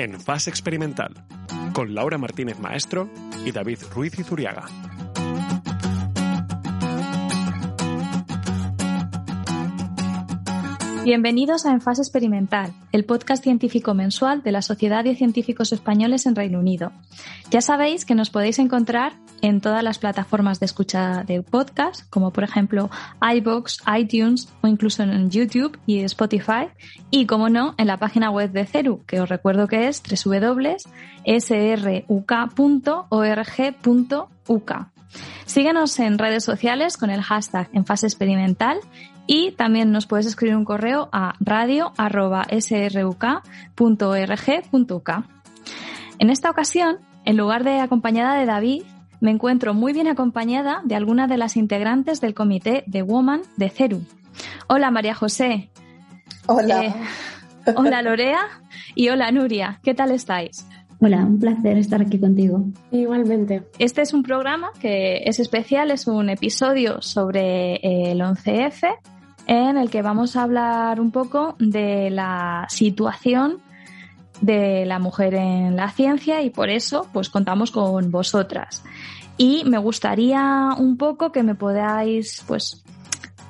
en Fase Experimental, con Laura Martínez Maestro y David Ruiz Izuriaga. Bienvenidos a En Fase Experimental, el podcast científico mensual de la Sociedad de Científicos Españoles en Reino Unido. Ya sabéis que nos podéis encontrar en todas las plataformas de escucha de podcast, como por ejemplo iBox, iTunes o incluso en YouTube y Spotify, y como no, en la página web de CERU, que os recuerdo que es www.sruk.org.uk. Síguenos en redes sociales con el hashtag en fase experimental y también nos puedes escribir un correo a radio.sruk.org.uk. En esta ocasión, en lugar de acompañada de David, me encuentro muy bien acompañada de alguna de las integrantes del comité de Woman de CERU. Hola María José. Hola. Eh, hola Lorea y hola Nuria. ¿Qué tal estáis? Hola, un placer estar aquí contigo. Igualmente. Este es un programa que es especial, es un episodio sobre el 11F en el que vamos a hablar un poco de la situación de la mujer en la ciencia y por eso pues contamos con vosotras. Y me gustaría un poco que me podáis pues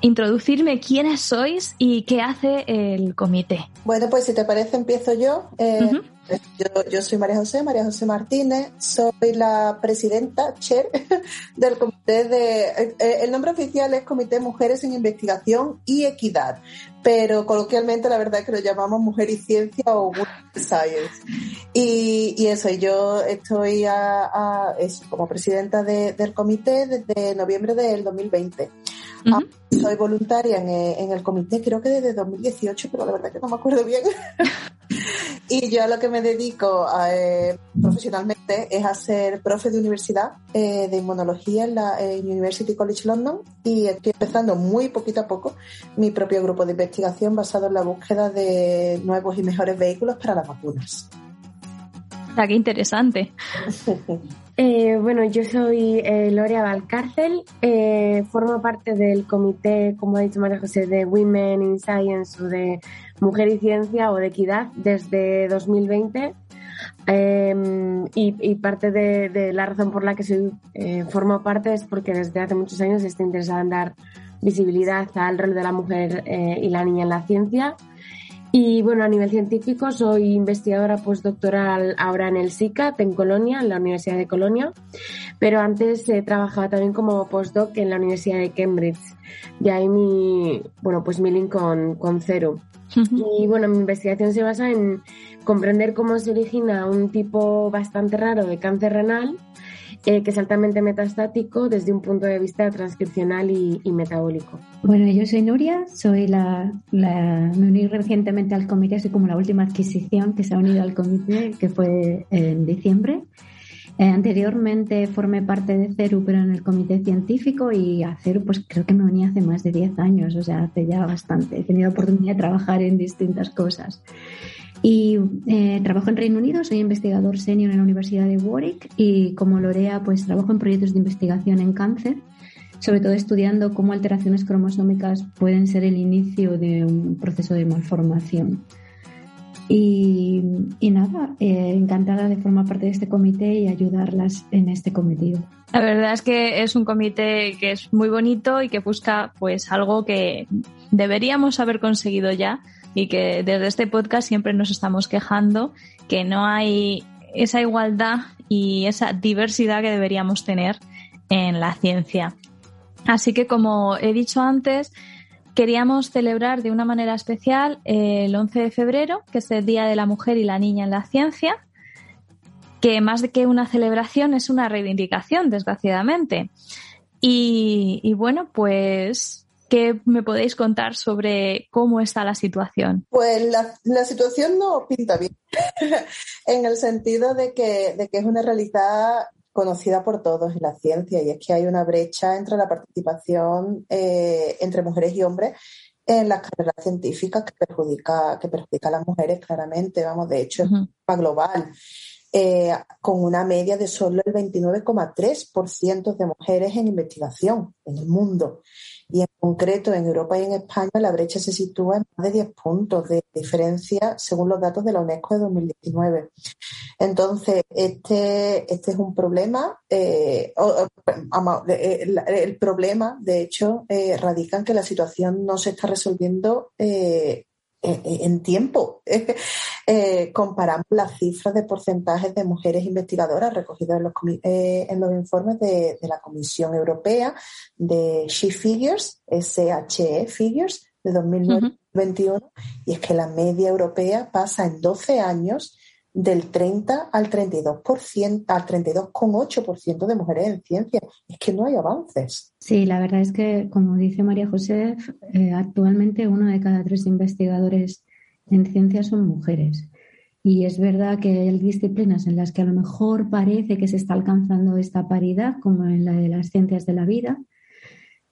introducirme quiénes sois y qué hace el comité. Bueno, pues si te parece empiezo yo. Eh, uh -huh. Yo, yo, soy María José, María José Martínez, soy la presidenta, chair, del comité de... Eh, el nombre oficial es Comité Mujeres en Investigación y Equidad, pero coloquialmente la verdad es que lo llamamos Mujer y Ciencia o Women Science. Y, y, eso, yo estoy a, eso, como presidenta de, del comité desde noviembre del 2020. Uh -huh. Soy voluntaria en, en, el comité, creo que desde 2018, pero la verdad que no me acuerdo bien. y yo a lo que me dedico a, eh, profesionalmente es a ser profe de universidad eh, de inmunología en la en University College London y estoy empezando muy poquito a poco mi propio grupo de investigación basado en la búsqueda de nuevos y mejores vehículos para las vacunas. Ah, qué interesante. Eh, bueno, yo soy eh, Valcárcel, eh, formo parte del comité, como ha dicho María José, de Women in Science o de Mujer y Ciencia o de Equidad desde 2020. Y, y, parte de, la razón por la que soy, formo parte es porque desde hace muchos años estoy interesada en dar visibilidad al rol de la mujer y la niña en la ciencia. Y bueno, a nivel científico soy investigadora postdoctoral ahora en el SICAT en Colonia, en la Universidad de Colonia, pero antes he trabajado también como postdoc en la Universidad de Cambridge. Y ahí mi, bueno, pues mi link con, con Cero. Y bueno, mi investigación se basa en comprender cómo se origina un tipo bastante raro de cáncer renal eh, que es altamente metastático desde un punto de vista transcripcional y, y metabólico. Bueno, yo soy Nuria, soy la, la, me uní recientemente al comité, soy como la última adquisición que se ha unido al comité, que fue en diciembre. Eh, anteriormente formé parte de CERU, pero en el comité científico y a CERU pues creo que me uní hace más de 10 años, o sea, hace ya bastante. He tenido oportunidad de trabajar en distintas cosas. Y eh, trabajo en Reino Unido, soy investigador senior en la Universidad de Warwick y como Lorea pues trabajo en proyectos de investigación en cáncer, sobre todo estudiando cómo alteraciones cromosómicas pueden ser el inicio de un proceso de malformación. Y, nada, eh, encantada de formar parte de este comité y ayudarlas en este cometido. La verdad es que es un comité que es muy bonito y que busca pues algo que deberíamos haber conseguido ya, y que desde este podcast siempre nos estamos quejando que no hay esa igualdad y esa diversidad que deberíamos tener en la ciencia. Así que como he dicho antes, queríamos celebrar de una manera especial el 11 de febrero, que es el Día de la Mujer y la Niña en la Ciencia, que más que una celebración es una reivindicación, desgraciadamente. Y, y bueno, pues ¿Qué me podéis contar sobre cómo está la situación? Pues la, la situación no pinta bien, en el sentido de que, de que es una realidad conocida por todos en la ciencia y es que hay una brecha entre la participación eh, entre mujeres y hombres en las carreras científicas que perjudica, que perjudica a las mujeres claramente, vamos, de hecho uh -huh. es global. Eh, con una media de solo el 29,3% de mujeres en investigación en el mundo. y en concreto en Europa y en España la brecha se sitúa en más de 10 puntos de diferencia según los datos de la UNESCO de 2019. Entonces, este, este es un problema. Eh, eh, el, problema, de hecho, radica en que la situación no se está resolviendo en tiempo. Eh, comparamos las cifras de porcentajes de mujeres investigadoras recogidas en los, eh, en los informes de, la Comisión Europea de She Figures, SHE Figures, de 2021, y es que la media europea pasa en 12 años del 30 al 32%, al 32,8% de mujeres en ciencia. Es que no hay avances. Sí, la verdad es que, como dice María José, eh, actualmente uno de cada tres investigadores en ciencia son mujeres. Y es verdad que hay disciplinas en las que a lo mejor parece que se está alcanzando esta paridad, como en la de las ciencias de la vida,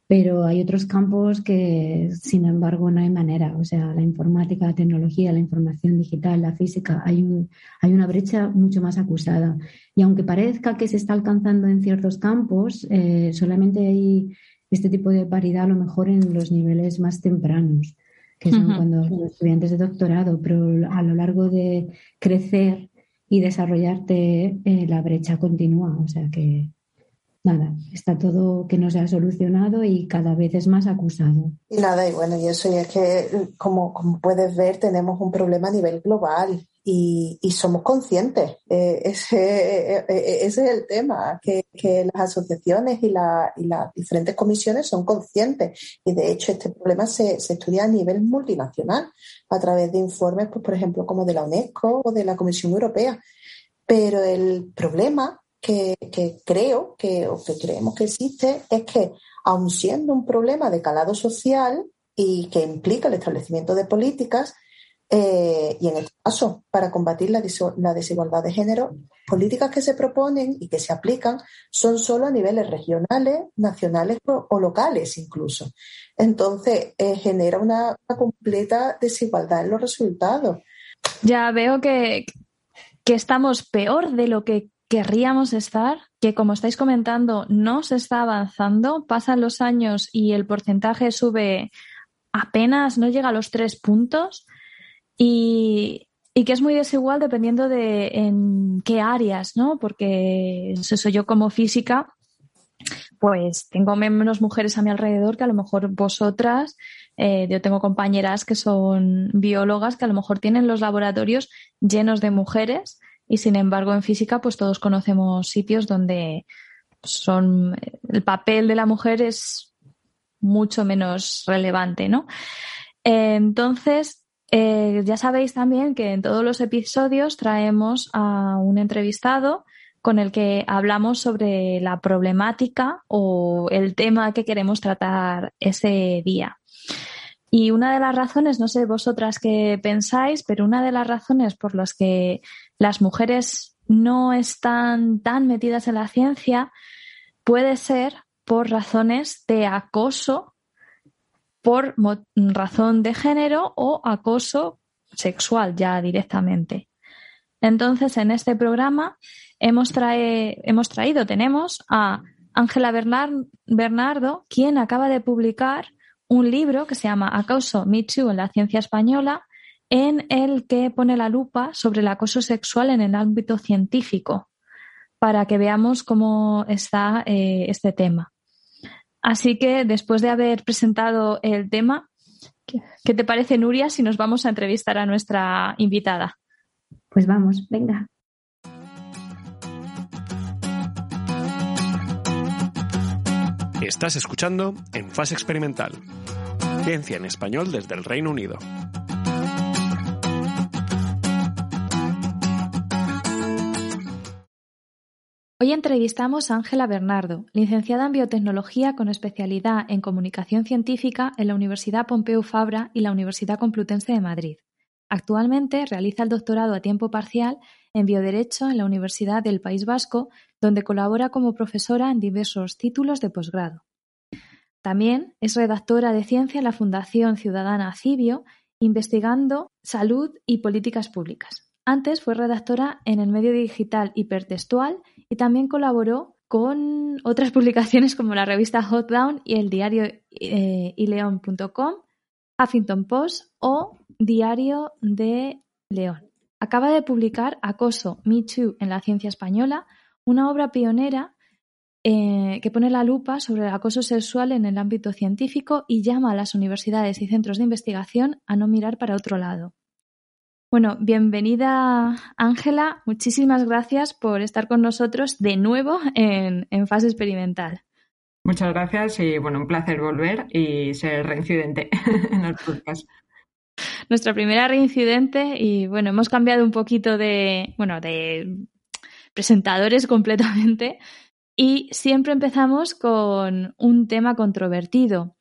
pero hay otros campos que, sin embargo, no hay manera. O sea, la informática, la tecnología, la información digital, la física, hay, un, hay una brecha mucho más acusada. Y aunque parezca que se está alcanzando en ciertos campos, eh, solamente hay este tipo de paridad a lo mejor en los niveles más tempranos, que son cuando son estudiantes de doctorado, pero a lo largo de crecer y desarrollarte, eh, la brecha continúa. O sea que nada, está todo que no se ha solucionado y cada vez es más acusado. Y nada, y bueno, y eso y es que, como, puedes ver, tenemos un problema a nivel global y, somos conscientes. Eh, ese, eh, eh, ese, es el tema, que, que las asociaciones y, la, y, las diferentes comisiones son conscientes. Y de hecho, este problema se, se estudia a nivel multinacional a través de informes, pues, por ejemplo, como de la UNESCO o de la Comisión Europea. Pero el problema que, creo que, o que creemos que existe es que, aun siendo un problema de calado social y que implica el establecimiento de políticas, eh, y en este caso, para combatir la, desigualdad de género, políticas que se proponen y que se aplican son solo a niveles regionales, nacionales o, locales incluso. Entonces, eh, genera una, completa desigualdad en los resultados. Ya veo que, que estamos peor de lo que querríamos estar, que como estáis comentando, no se está avanzando, pasan los años y el porcentaje sube apenas, no llega a los tres puntos y, que es muy desigual dependiendo de en qué áreas, ¿no? Porque eso yo como física, pues tengo menos mujeres a mi alrededor que a lo mejor vosotras. Eh, yo tengo compañeras que son biólogas que a lo mejor tienen los laboratorios llenos de mujeres y sin embargo, en física, pues todos conocemos sitios donde son el papel de la mujer es mucho menos relevante, ¿no? Entonces, eh, ya sabéis también que en todos los episodios traemos a un entrevistado con el que hablamos sobre la problemática o el tema que queremos tratar ese día. Y una de las razones, no sé vosotras qué pensáis, pero una de las razones por las que las mujeres no están tan metidas en la ciencia puede ser por razones de acoso, por razón de género o acoso sexual ya directamente. Entonces, en este programa hemos, hemos traído, tenemos a Ángela Bernardo, quien acaba de publicar un libro que se llama Acoso Me Too en la ciencia española, en el que pone la lupa sobre el acoso sexual en el ámbito científico, para que veamos cómo está eh, este tema. Así que después de haber presentado el tema, ¿qué te parece, Nuria, si nos vamos a entrevistar a nuestra invitada? Pues vamos, venga. Estás escuchando En Fase Experimental. Ciencia en español desde el Reino Unido. Hoy entrevistamos a Ángela Bernardo, licenciada en Biotecnología con especialidad en Comunicación Científica en la Universidad Pompeu Fabra y la Universidad Complutense de Madrid. Actualmente realiza el doctorado a tiempo parcial en Bioderecho en la Universidad del País Vasco, donde colabora como profesora en diversos títulos de posgrado. También es redactora de ciencia en la Fundación Ciudadana Cibio, investigando salud y políticas públicas. Antes fue redactora en el medio digital Hipertextual y también colaboró con otras publicaciones como la revista Hot Down y el diario eh, ileón.com, Huffington Post o Diario de León. Acaba de publicar Acoso, Me Too en la ciencia española, una obra pionera eh, que pone la lupa sobre el acoso sexual en el ámbito científico y llama a las universidades y centros de investigación a no mirar para otro lado. Bueno, bienvenida Ángela, muchísimas gracias por estar con nosotros de nuevo en, fase experimental. Muchas gracias y bueno, un placer volver y ser reincidente en el podcast. Nuestra primera reincidente y bueno, hemos cambiado un poquito de, bueno, de presentadores completamente y siempre empezamos con un tema controvertido.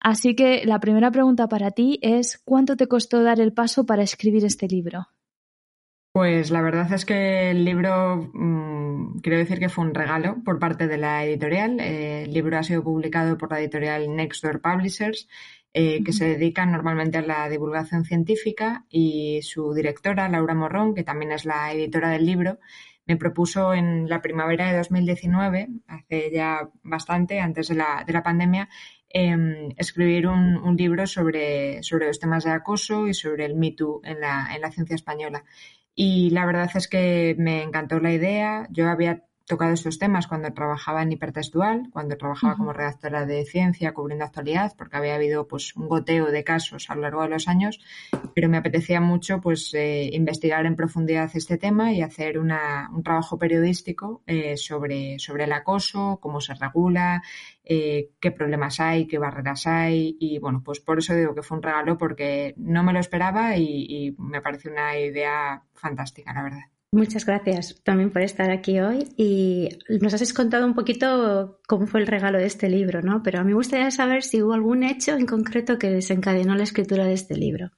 Así que la primera pregunta para ti es, ¿cuánto te costó dar el paso para escribir este libro? Pues la verdad es que el libro, mm, quiero decir que fue un regalo por parte de la editorial. Eh, el libro ha sido publicado por la editorial Next Door Publishers, eh, que se dedica normalmente a la divulgación científica y su directora, Laura Morrón, que también es la editora del libro, me propuso en la primavera de 2019, hace ya bastante, antes de la, de la pandemia, em, escribir un, libro sobre, sobre, los temas de acoso y sobre el Me Too en la, en la ciencia española. Y la verdad es que me encantó la idea. Yo había tocado estos temas cuando trabajaba en hipertextual, cuando trabajaba como redactora de ciencia cubriendo actualidad, porque había habido pues un goteo de casos a lo largo de los años, pero me apetecía mucho pues eh, investigar en profundidad este tema y hacer un trabajo periodístico eh, sobre, sobre el acoso, cómo se regula, eh, qué problemas hay, qué barreras hay y bueno, pues por eso digo que fue un regalo porque no me lo esperaba y me pareció una idea fantástica, la verdad. Muchas gracias también por estar aquí hoy y nos has contado un poquito cómo fue el regalo de este libro, ¿no? Pero a mí me gustaría saber si hubo algún hecho en concreto que desencadenó la escritura de este libro.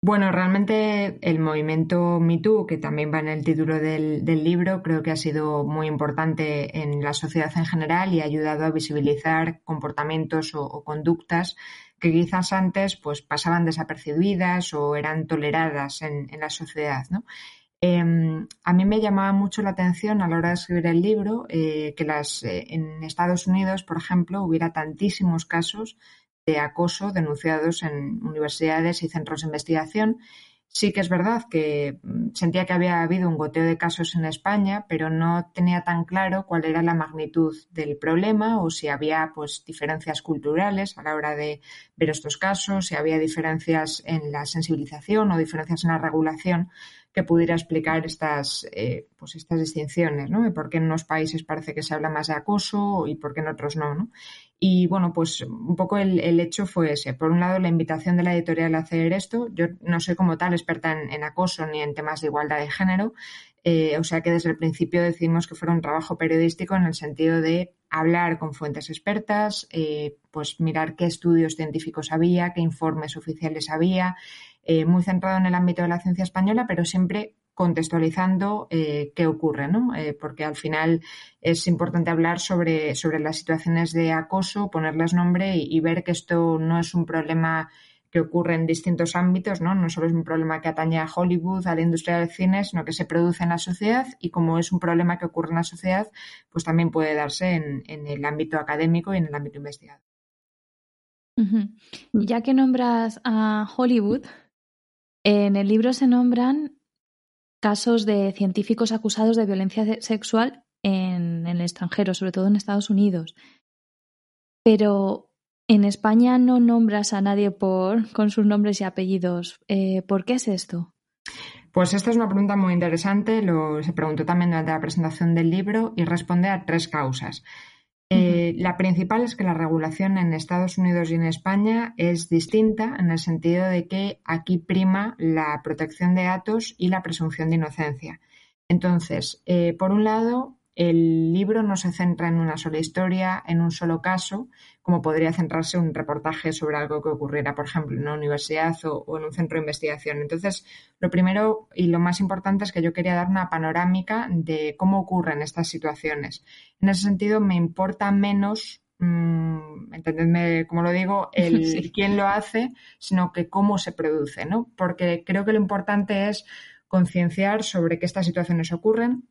Bueno, realmente el movimiento MeToo, que también va en el título del, libro, creo que ha sido muy importante en la sociedad en general y ha ayudado a visibilizar comportamientos o, conductas que quizás antes pues pasaban desapercibidas o eran toleradas en, en la sociedad, ¿no? Em, a mí me llamaba mucho la atención a la hora de escribir el libro eh, que las, eh, en Estados Unidos, por ejemplo, hubiera tantísimos casos de acoso denunciados en universidades y centros de investigación. Sí que es verdad que mm, sentía que había habido un goteo de casos en España, pero no tenía tan claro cuál era la magnitud del problema o si había pues diferencias culturales a la hora de ver estos casos, si había diferencias en la sensibilización o diferencias en la regulación que pudiera explicar estas, eh, pues estas distinciones, ¿no? por qué en unos países parece que se habla más de acoso y por qué en otros no, ¿no? Y bueno, pues un poco el, hecho fue ese. Por un lado, la invitación de la editorial a hacer esto. Yo no soy como tal experta en, acoso ni en temas de igualdad de género, eh, o sea que desde el principio decidimos que fuera un trabajo periodístico en el sentido de hablar con fuentes expertas, eh, pues mirar qué estudios científicos había, qué informes oficiales había, eh, muy centrado en el ámbito de la ciencia española, pero siempre contextualizando eh, qué ocurre, ¿no? Eh, porque al final es importante hablar sobre, sobre las situaciones de acoso, ponerles nombre y, ver que esto no es un problema que ocurre en distintos ámbitos, ¿no? No solo es un problema que atañe a Hollywood, a la industria del cine, sino que se produce en la sociedad y como es un problema que ocurre en la sociedad, pues también puede darse en, el ámbito académico y en el ámbito investigado. Ya que nombras a Hollywood, en el libro se nombran casos de científicos acusados de violencia sexual en, el extranjero, sobre todo en Estados Unidos. Pero en España no nombras a nadie con sus nombres y apellidos. Eh, ¿Por qué es esto? Pues esta es una pregunta muy interesante. Lo, se preguntó también durante la presentación del libro y responde a tres causas. Eh, la principal es que la regulación en Estados Unidos y en España es distinta en el sentido de que aquí prima la protección de datos y la presunción de inocencia. Entonces, eh, por un lado, el libro no se centra en una sola historia, en un solo caso, como podría centrarse un reportaje sobre algo que ocurriera, por ejemplo, en una universidad o, en un centro de investigación. Entonces, lo primero y lo más importante es que yo quería dar una panorámica de cómo ocurren estas situaciones. En ese sentido, me importa menos mmm, entendedme como lo digo, el quién lo hace, sino que cómo se produce, ¿no? Porque creo que lo importante es concienciar sobre que estas situaciones ocurren,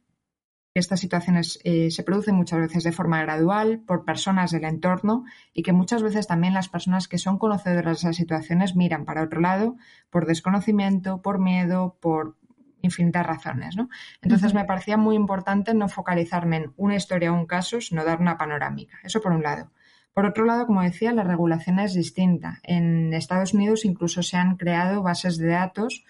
estas situaciones eh, se producen muchas veces de forma gradual por personas del entorno y que muchas veces también las personas que son conocedoras de esas situaciones miran para otro lado por desconocimiento, por miedo, por infinitas razones. ¿no? Entonces me parecía muy importante no focalizarme en una historia o un caso, sino dar una panorámica. Eso por un lado. Por otro lado, como decía, la regulación es distinta. En Estados Unidos incluso se han creado bases de datos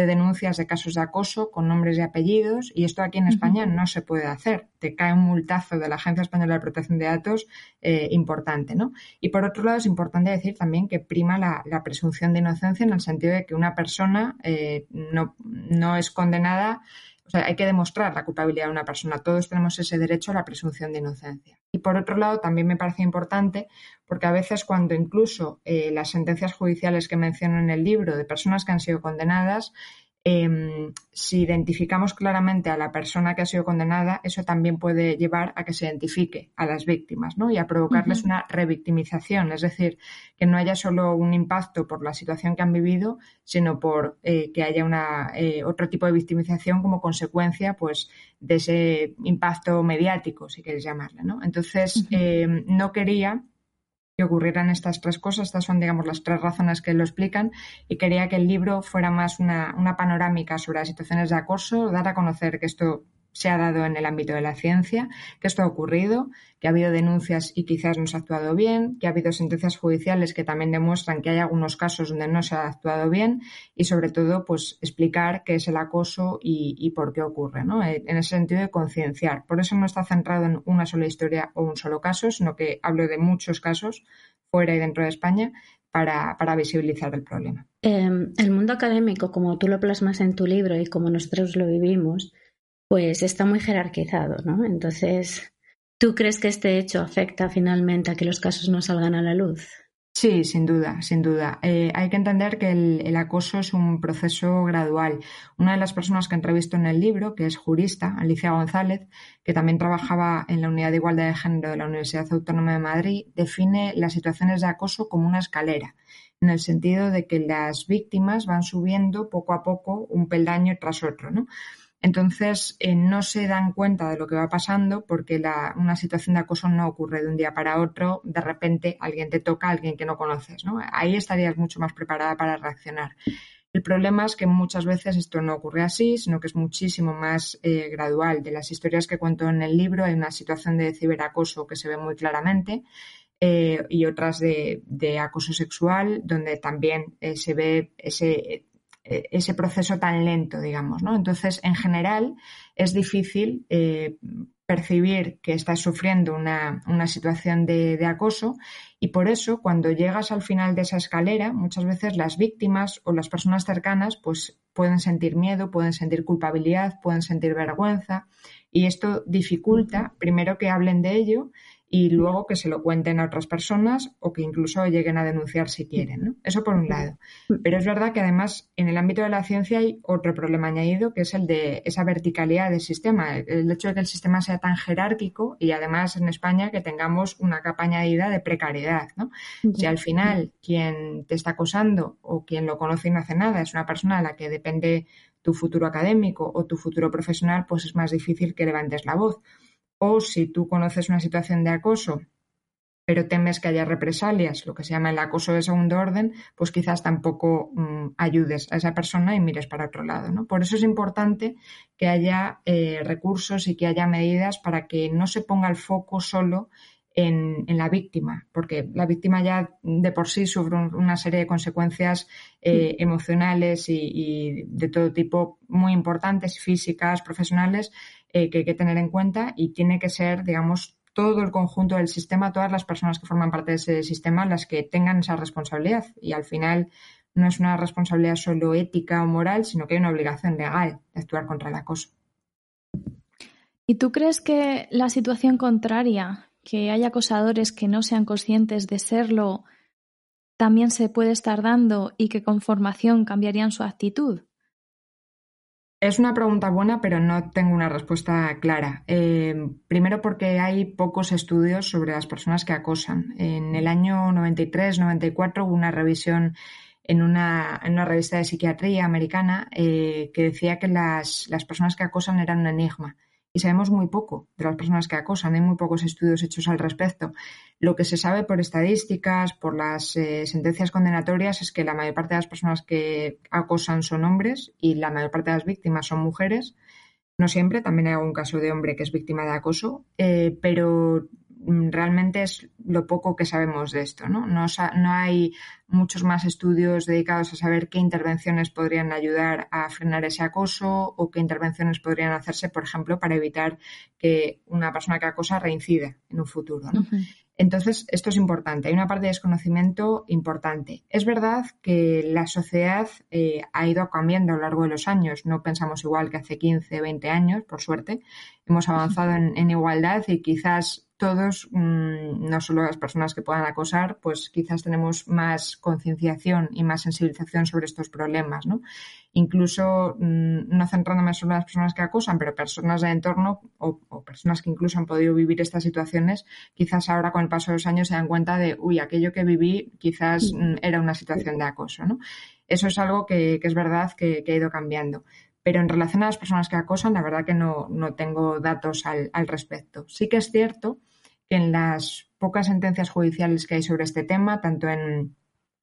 de denuncias de casos de acoso con nombres y apellidos y esto aquí en España no se puede hacer. Te cae un multazo de la Agencia Española de Protección de Datos eh, importante, ¿no? Y por otro lado es importante decir también que prima la, presunción de inocencia en el sentido de que una persona eh, no, no es condenada o sea, hay que demostrar la culpabilidad de una persona. Todos tenemos ese derecho a la presunción de inocencia. Y por otro lado, también me parece importante porque a veces cuando incluso eh, las sentencias judiciales que menciono en el libro de personas que han sido condenadas Em, si identificamos claramente a la persona que ha sido condenada, eso también puede llevar a que se identifique a las víctimas ¿no? y a provocarles una revictimización, es decir, que no haya solo un impacto por la situación que han vivido, sino por eh, que haya una, eh, otro tipo de victimización como consecuencia pues, de ese impacto mediático, si queréis llamarle. ¿no? Entonces, em, no quería que ocurrieran estas tres cosas. Estas son, digamos, las tres razones que lo explican y quería que el libro fuera más una, una panorámica sobre las situaciones de acoso, dar a conocer que esto se ha dado en el ámbito de la ciencia, que esto ha ocurrido, que ha habido denuncias y quizás no se ha actuado bien, que ha habido sentencias judiciales que también demuestran que hay algunos casos donde no se ha actuado bien y sobre todo pues explicar qué es el acoso y, por qué ocurre, ¿no? Eh, en ese sentido de concienciar. Por eso no está centrado en una sola historia o un solo caso, sino que hablo de muchos casos fuera y dentro de España para, visibilizar el problema. Em, el mundo académico, como tú lo plasmas en tu libro y como nosotros lo vivimos, pues está muy jerarquizado, ¿no? Entonces, ¿tú crees que este hecho afecta finalmente a que los casos no salgan a la luz? Sí, sin duda, sin duda. Eh, hay que entender que el, acoso es un proceso gradual. Una de las personas que entrevisto en el libro, que es jurista, Alicia González, que también trabajaba en la Unidad de Igualdad de Género de la Universidad Autónoma de Madrid, define las situaciones de acoso como una escalera, en el sentido de que las víctimas van subiendo poco a poco un peldaño tras otro, ¿no? Entonces, eh, no se dan cuenta de lo que va pasando porque una situación de acoso no ocurre de un día para otro. De repente alguien te toca, alguien que no conoces. ¿no? Ahí estarías mucho más preparada para reaccionar. El problema es que muchas veces esto no ocurre así, sino que es muchísimo más eh, gradual. De las historias que cuento en el libro hay una situación de ciberacoso que se ve muy claramente eh, y otras de, acoso sexual donde también se ve ese ese proceso tan lento, digamos, ¿no? Entonces, en general, es difícil eh, percibir que estás sufriendo una, situación de, acoso y por eso cuando llegas al final de esa escalera, muchas veces las víctimas o las personas cercanas pues pueden sentir miedo, pueden sentir culpabilidad, pueden sentir vergüenza y esto dificulta primero que hablen de ello y luego que se lo cuenten a otras personas o que incluso lleguen a denunciar si quieren. ¿no? Eso por un lado. Pero es verdad que además en el ámbito de la ciencia hay otro problema añadido que es el de esa verticalidad del sistema, el hecho de que el sistema sea tan jerárquico y además en España que tengamos una capa añadida de precariedad. ¿no? Si al final quien te está acosando o quien lo conoce y no hace nada es una persona a la que depende tu futuro académico o tu futuro profesional, pues es más difícil que levantes la voz. O si tú conoces una situación de acoso, pero temes que haya represalias, lo que se llama el acoso de segundo orden, pues quizás tampoco mm, ayudes a esa persona y mires para otro lado. ¿no? Por eso es importante que haya eh, recursos y que haya medidas para que no se ponga el foco solo en, la víctima, porque la víctima ya de por sí sufre una serie de consecuencias eh, mm. emocionales y, de todo tipo muy importantes, físicas, profesionales, eh, que hay que tener en cuenta y tiene que ser, digamos, todo el conjunto del sistema, todas las personas que forman parte de ese sistema las que tengan esa responsabilidad. Y al final no es una responsabilidad solo ética o moral, sino que hay una obligación legal de actuar contra el acoso. ¿Y tú crees que la situación contraria, que hay acosadores que no sean conscientes de serlo, también se puede estar dando y que con formación cambiarían su actitud? Es una pregunta buena, pero no tengo una respuesta clara. Eh, primero porque hay pocos estudios sobre las personas que acosan. En el año 93-94 hubo una revisión en una, en una, revista de psiquiatría americana eh, que decía que las, las, personas que acosan eran un enigma y sabemos muy poco de las personas que acosan. Hay muy pocos estudios hechos al respecto. Lo que se sabe por estadísticas, por las eh, sentencias condenatorias, es que la mayor parte de las personas que acosan son hombres y la mayor parte de las víctimas son mujeres. No siempre, también hay algún caso de hombre que es víctima de acoso, eh, pero realmente es lo poco que sabemos de esto. ¿no? No, no, hay muchos más estudios dedicados a saber qué intervenciones podrían ayudar a frenar ese acoso o qué intervenciones podrían hacerse, por ejemplo, para evitar que una persona que acosa reincida en un futuro. ¿no? Entonces, esto es importante. Hay una parte de desconocimiento importante. Es verdad que la sociedad eh, ha ido cambiando a lo largo de los años. No pensamos igual que hace 15, 20 años, por suerte. Hemos avanzado en igualdad y quizás todos, mm, no solo las personas que puedan acosar, pues quizás tenemos más concienciación y más sensibilización sobre estos problemas, ¿no? Incluso, mm, no centrándome solo en las personas que acosan, pero personas de entorno o, personas que incluso han podido vivir estas situaciones, quizás ahora con el paso de los años se dan cuenta de, uy, aquello que viví quizás mm, era una situación de acoso, ¿no? Eso es algo que, es verdad que ha ido cambiando. Pero en relación a las personas que acosan, la verdad que no, tengo datos al, respecto. Sí que es cierto en las pocas sentencias judiciales que hay sobre este tema, tanto en,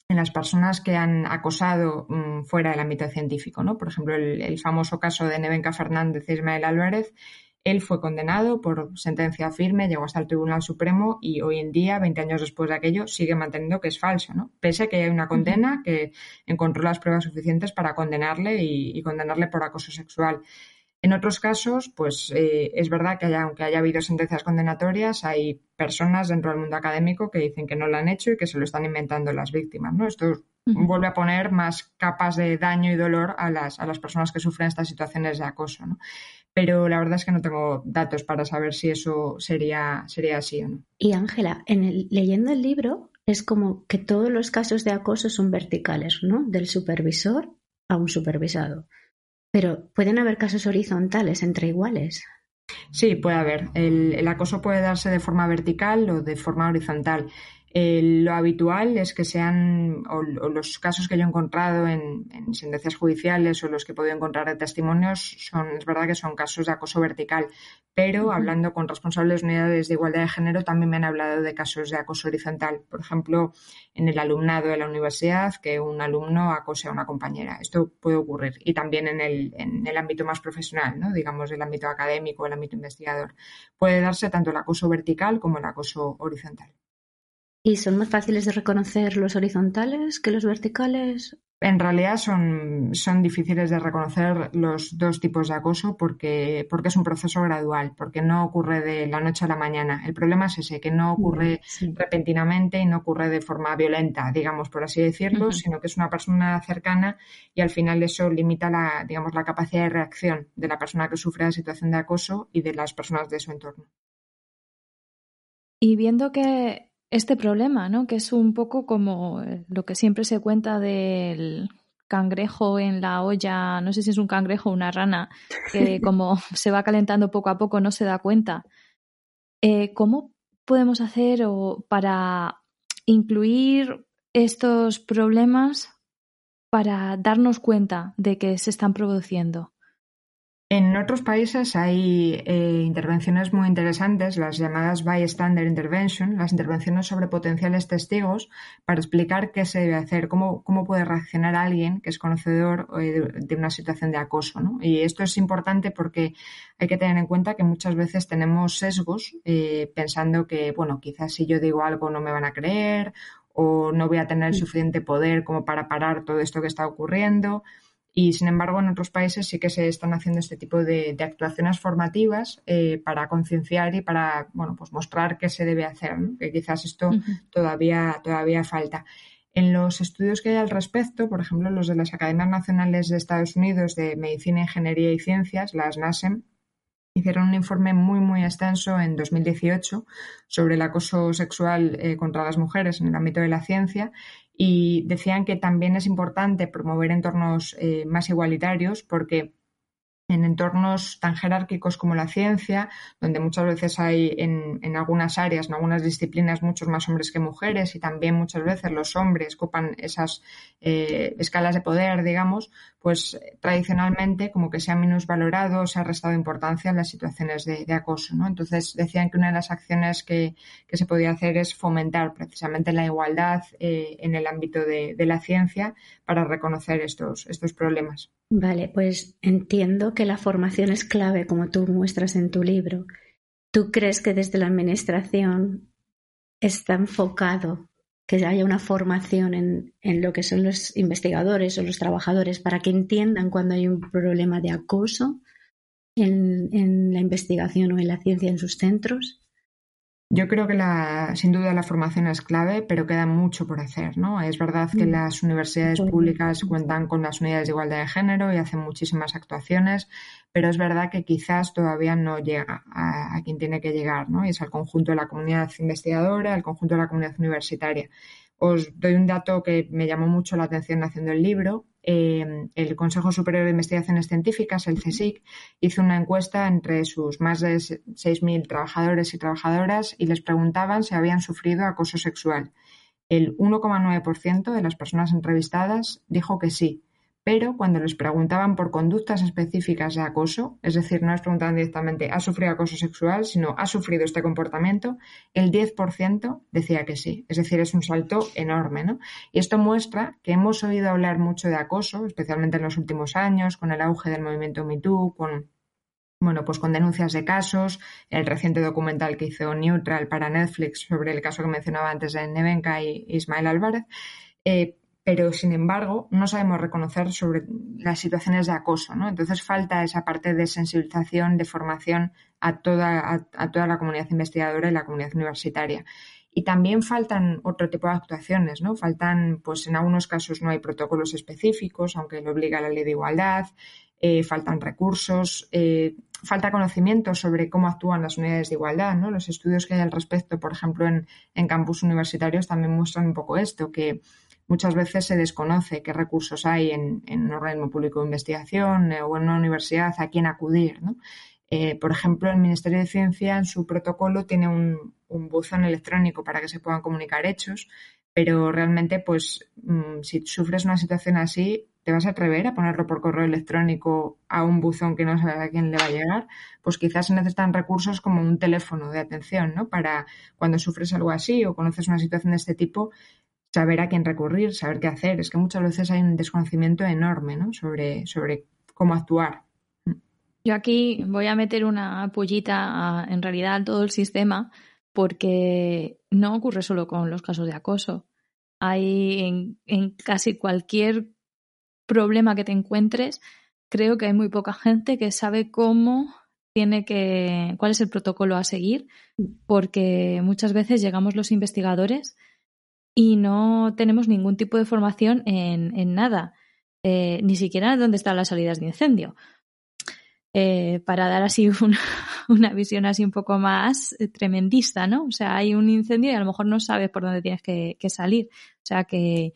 las personas que han acosado mm, fuera del ámbito científico, ¿no? Por ejemplo, el, el famoso caso de Nevenka Fernández y Ismael Álvarez, él fue condenado por sentencia firme, llegó hasta el Tribunal Supremo y hoy en día, 20 años después de aquello, sigue manteniendo que es falso, ¿no? Pese a que hay una condena que encontró las pruebas suficientes para condenarle y, condenarle por acoso sexual. En otros casos, pues eh, es verdad que aunque haya habido sentencias condenatorias, hay personas dentro del mundo académico que dicen que no lo han hecho y que se lo están inventando las víctimas, ¿no? Esto vuelve a poner más capas de daño y dolor a las, a las personas que sufren estas situaciones de acoso, ¿no? pero la verdad es que no tengo datos para saber si eso sería, sería así o no. Y Ángela, en el, leyendo el libro es como que todos los casos de acoso son verticales, ¿no? Del supervisor a un supervisado. Pero pueden haber casos horizontales entre iguales. Sí, puede haber. El, acoso puede darse de forma vertical o de forma horizontal. Eh, lo habitual es que sean, o, los casos que yo he encontrado en, sentencias judiciales o los que he podido encontrar de testimonios, son, es verdad que son casos de acoso vertical, pero hablando con responsables de unidades de igualdad de género también me han hablado de casos de acoso horizontal. Por ejemplo, en el alumnado de la universidad, que un alumno acose a una compañera. Esto puede ocurrir. Y también en el, en el ámbito más profesional, ¿no? digamos, el ámbito académico, el ámbito investigador. Puede darse tanto el acoso vertical como el acoso horizontal. ¿Y son más fáciles de reconocer los horizontales que los verticales? En realidad son, son difíciles de reconocer los dos tipos de acoso porque, porque es un proceso gradual, porque no ocurre de la noche a la mañana. El problema es ese, que no ocurre repentinamente y no ocurre de forma violenta, digamos, por así decirlo, sino que es una persona cercana y al final eso limita la, digamos, la capacidad de reacción de la persona que sufre la situación de acoso y de las personas de su entorno. Y viendo que este problema, ¿no? Que es un poco como eh, lo que siempre se cuenta del cangrejo en la olla, no sé si es un cangrejo o una rana, que como se va calentando poco a poco no se da cuenta. Eh, ¿Cómo podemos hacer para incluir estos problemas para darnos cuenta de que se están produciendo? En otros países hay eh, intervenciones muy interesantes, las llamadas bystander intervention, las intervenciones sobre potenciales testigos para explicar qué se debe hacer, cómo, cómo puede reaccionar alguien que es conocedor eh, de, una situación de acoso. Y esto es importante porque hay que tener en cuenta que muchas veces tenemos sesgos eh, pensando que, bueno, quizás si yo digo algo no me van a creer o no voy a tener el suficiente poder como para parar todo esto que está ocurriendo. Y sin embargo, en otros países sí que se están haciendo este tipo de, actuaciones formativas eh, para concienciar y para bueno, pues mostrar qué se debe hacer, que quizás esto todavía, todavía falta. En los estudios que hay al respecto, por ejemplo, los de las Academias Nacionales de Estados Unidos de Medicina, Ingeniería y Ciencias, las NASEM, hicieron un informe muy, muy extenso en 2018 sobre el acoso sexual eh, contra las mujeres en el ámbito de la ciencia y decían que también es importante promover entornos eh, más igualitarios porque en entornos tan jerárquicos como la ciencia, donde muchas veces hay en, en, algunas áreas, en algunas disciplinas, muchos más hombres que mujeres y también muchas veces los hombres copan esas eh, escalas de poder, digamos, pues tradicionalmente como que se ha minusvalorado, se ha restado importancia en las situaciones de, acoso. ¿no? Entonces decían que una de las acciones que, que, se podía hacer es fomentar precisamente la igualdad eh, en el ámbito de, de la ciencia para reconocer estos, estos problemas. Vale, pues entiendo que la formación es clave, como tú muestras en tu libro. ¿Tú crees que desde la Administración está enfocado que haya una formación en, en, lo que son los investigadores o los trabajadores para que entiendan cuando hay un problema de acoso en, en la investigación o en la ciencia en sus centros? Yo creo que la, sin duda la formación es clave, pero queda mucho por hacer, ¿no? Es verdad que mm. las universidades públicas cuentan con las unidades de igualdad de género y hacen muchísimas actuaciones, pero es verdad que quizás todavía no llega a, a quien tiene que llegar, ¿no? Y es al conjunto de la comunidad investigadora, al conjunto de la comunidad universitaria. Os doy un dato que me llamó mucho la atención haciendo el libro. Eh, el Consejo Superior de Investigaciones Científicas, el CSIC, hizo una encuesta entre sus más de 6.000 trabajadores y trabajadoras y les preguntaban si habían sufrido acoso sexual. El 1,9% de las personas entrevistadas dijo que sí, pero cuando les preguntaban por conductas específicas de acoso, es decir, no les preguntaban directamente ¿ha sufrido acoso sexual?, sino ¿ha sufrido este comportamiento?, el 10% decía que sí. Es decir, es un salto enorme, ¿no? Y esto muestra que hemos oído hablar mucho de acoso, especialmente en los últimos años, con el auge del movimiento MeToo, con bueno, pues con denuncias de casos, el reciente documental que hizo Neutral para Netflix sobre el caso que mencionaba antes de Nevenka y Ismael Álvarez, eh, pero sin embargo no sabemos reconocer sobre las situaciones de acoso, ¿no? Entonces falta esa parte de sensibilización, de formación a toda, a, toda la comunidad investigadora y la comunidad universitaria. Y también faltan otro tipo de actuaciones, ¿no? Faltan, pues en algunos casos no hay protocolos específicos, aunque lo obliga la ley de igualdad, eh, faltan recursos, eh, falta conocimiento sobre cómo actúan las unidades de igualdad, ¿no? Los estudios que hay al respecto, por ejemplo, en campus universitarios también muestran un poco esto, que muchas veces se desconoce qué recursos hay en, un organismo público de investigación eh, o en una universidad a quién acudir. ¿no? Eh, por ejemplo, el Ministerio de Ciencia en su protocolo tiene un, buzón electrónico para que se puedan comunicar hechos, pero realmente, pues, mmm, si sufres una situación así, ¿te vas a atrever a ponerlo por correo electrónico a un buzón que no sabes a quién le va a llegar? Pues quizás se necesitan recursos como un teléfono de atención, ¿no? Para cuando sufres algo así o conoces una situación de este tipo, saber a quién recurrir, saber qué hacer. Es que muchas veces hay un desconocimiento enorme ¿no? sobre, sobre cómo actuar. Yo aquí voy a meter una pullita a, en realidad a todo el sistema porque no ocurre solo con los casos de acoso. Hay en casi cualquier problema que te encuentres, creo que hay muy poca gente que sabe cómo tiene que, cuál es el protocolo a seguir, porque muchas veces llegamos los investigadores y no tenemos ningún tipo de formación en, en nada, eh, ni siquiera dónde están las salidas de incendio. Eh, para dar así una, una, visión así un poco más eh, tremendista, ¿no? O sea, hay un incendio y a lo mejor no sabes por dónde tienes que, salir. O sea, que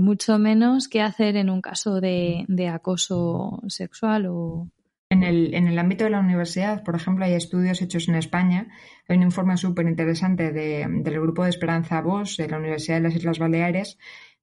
mucho menos qué hacer en un caso de, de acoso sexual o, en el, en el, ámbito de la universidad, por ejemplo, hay estudios hechos en España. Hay un informe súper interesante de, del grupo de Esperanza Bosch de la Universidad de las Islas Baleares,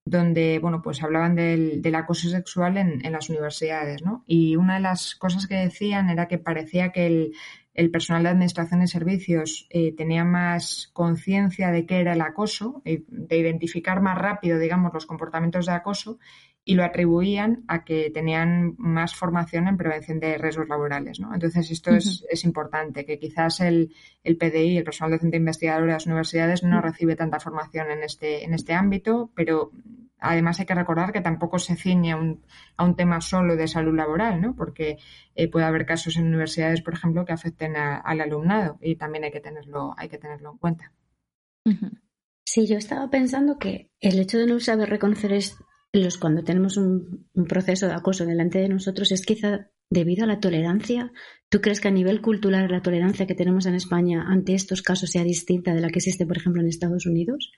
donde bueno, pues hablaban del, acoso sexual en, en, las universidades. ¿no? Y una de las cosas que decían era que parecía que el, personal de administración y servicios eh, tenía más conciencia de qué era el acoso, eh, de identificar más rápido, digamos, los comportamientos de acoso y lo atribuían a que tenían más formación en prevención de riesgos laborales. ¿no? Entonces, esto uh -huh. es, es, importante, que quizás el, el, PDI, el personal docente investigador de las universidades, no recibe tanta formación en este, en este ámbito, pero además hay que recordar que tampoco se ciñe a un, a un tema solo de salud laboral, ¿no? porque eh, puede haber casos en universidades, por ejemplo, que afecten a, al alumnado y también hay que tenerlo, hay que tenerlo en cuenta. Uh -huh. Sí, yo estaba pensando que el hecho de no saber reconocer los, cuando tenemos un, proceso de acoso delante de nosotros es quizá debido a la tolerancia. ¿Tú crees que a nivel cultural la tolerancia que tenemos en España ante estos casos sea distinta de la que existe, por ejemplo, en Estados Unidos?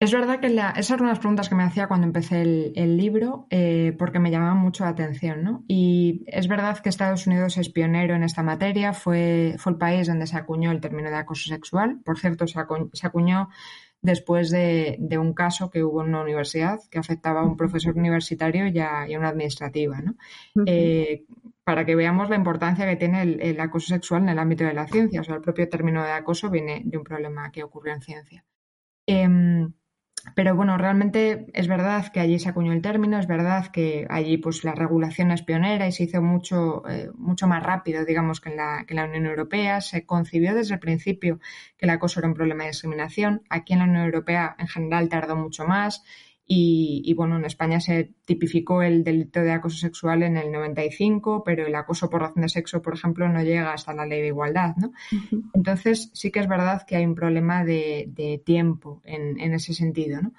Es verdad que esas eran las preguntas que me hacía cuando empecé el, libro, eh, porque me llamaban mucho la atención, ¿no? Y es verdad que Estados Unidos es pionero en esta materia, fue, fue el país donde se acuñó el término de acoso sexual. Por cierto, se, acuñó después de, un caso que hubo en una universidad que afectaba a un profesor universitario y a, una administrativa, ¿no? Eh, para que veamos la importancia que tiene el, acoso sexual en el ámbito de la ciencia. O sea, el propio término de acoso viene de un problema que ocurrió en ciencia. Em, pero bueno, realmente es verdad que allí se acuñó el término, es verdad que allí pues la regulación es pionera y se hizo mucho, eh, mucho más rápido, digamos, que en, la, que en la Unión Europea. Se concibió desde el principio que el acoso era un problema de discriminación. Aquí en la Unión Europea en general tardó mucho más y, bueno, en España se tipificó el delito de acoso sexual en el 95, pero el acoso por razón de sexo, por ejemplo, no llega hasta la ley de igualdad, ¿no? Entonces, sí que es verdad que hay un problema de, tiempo en, ese sentido, ¿no?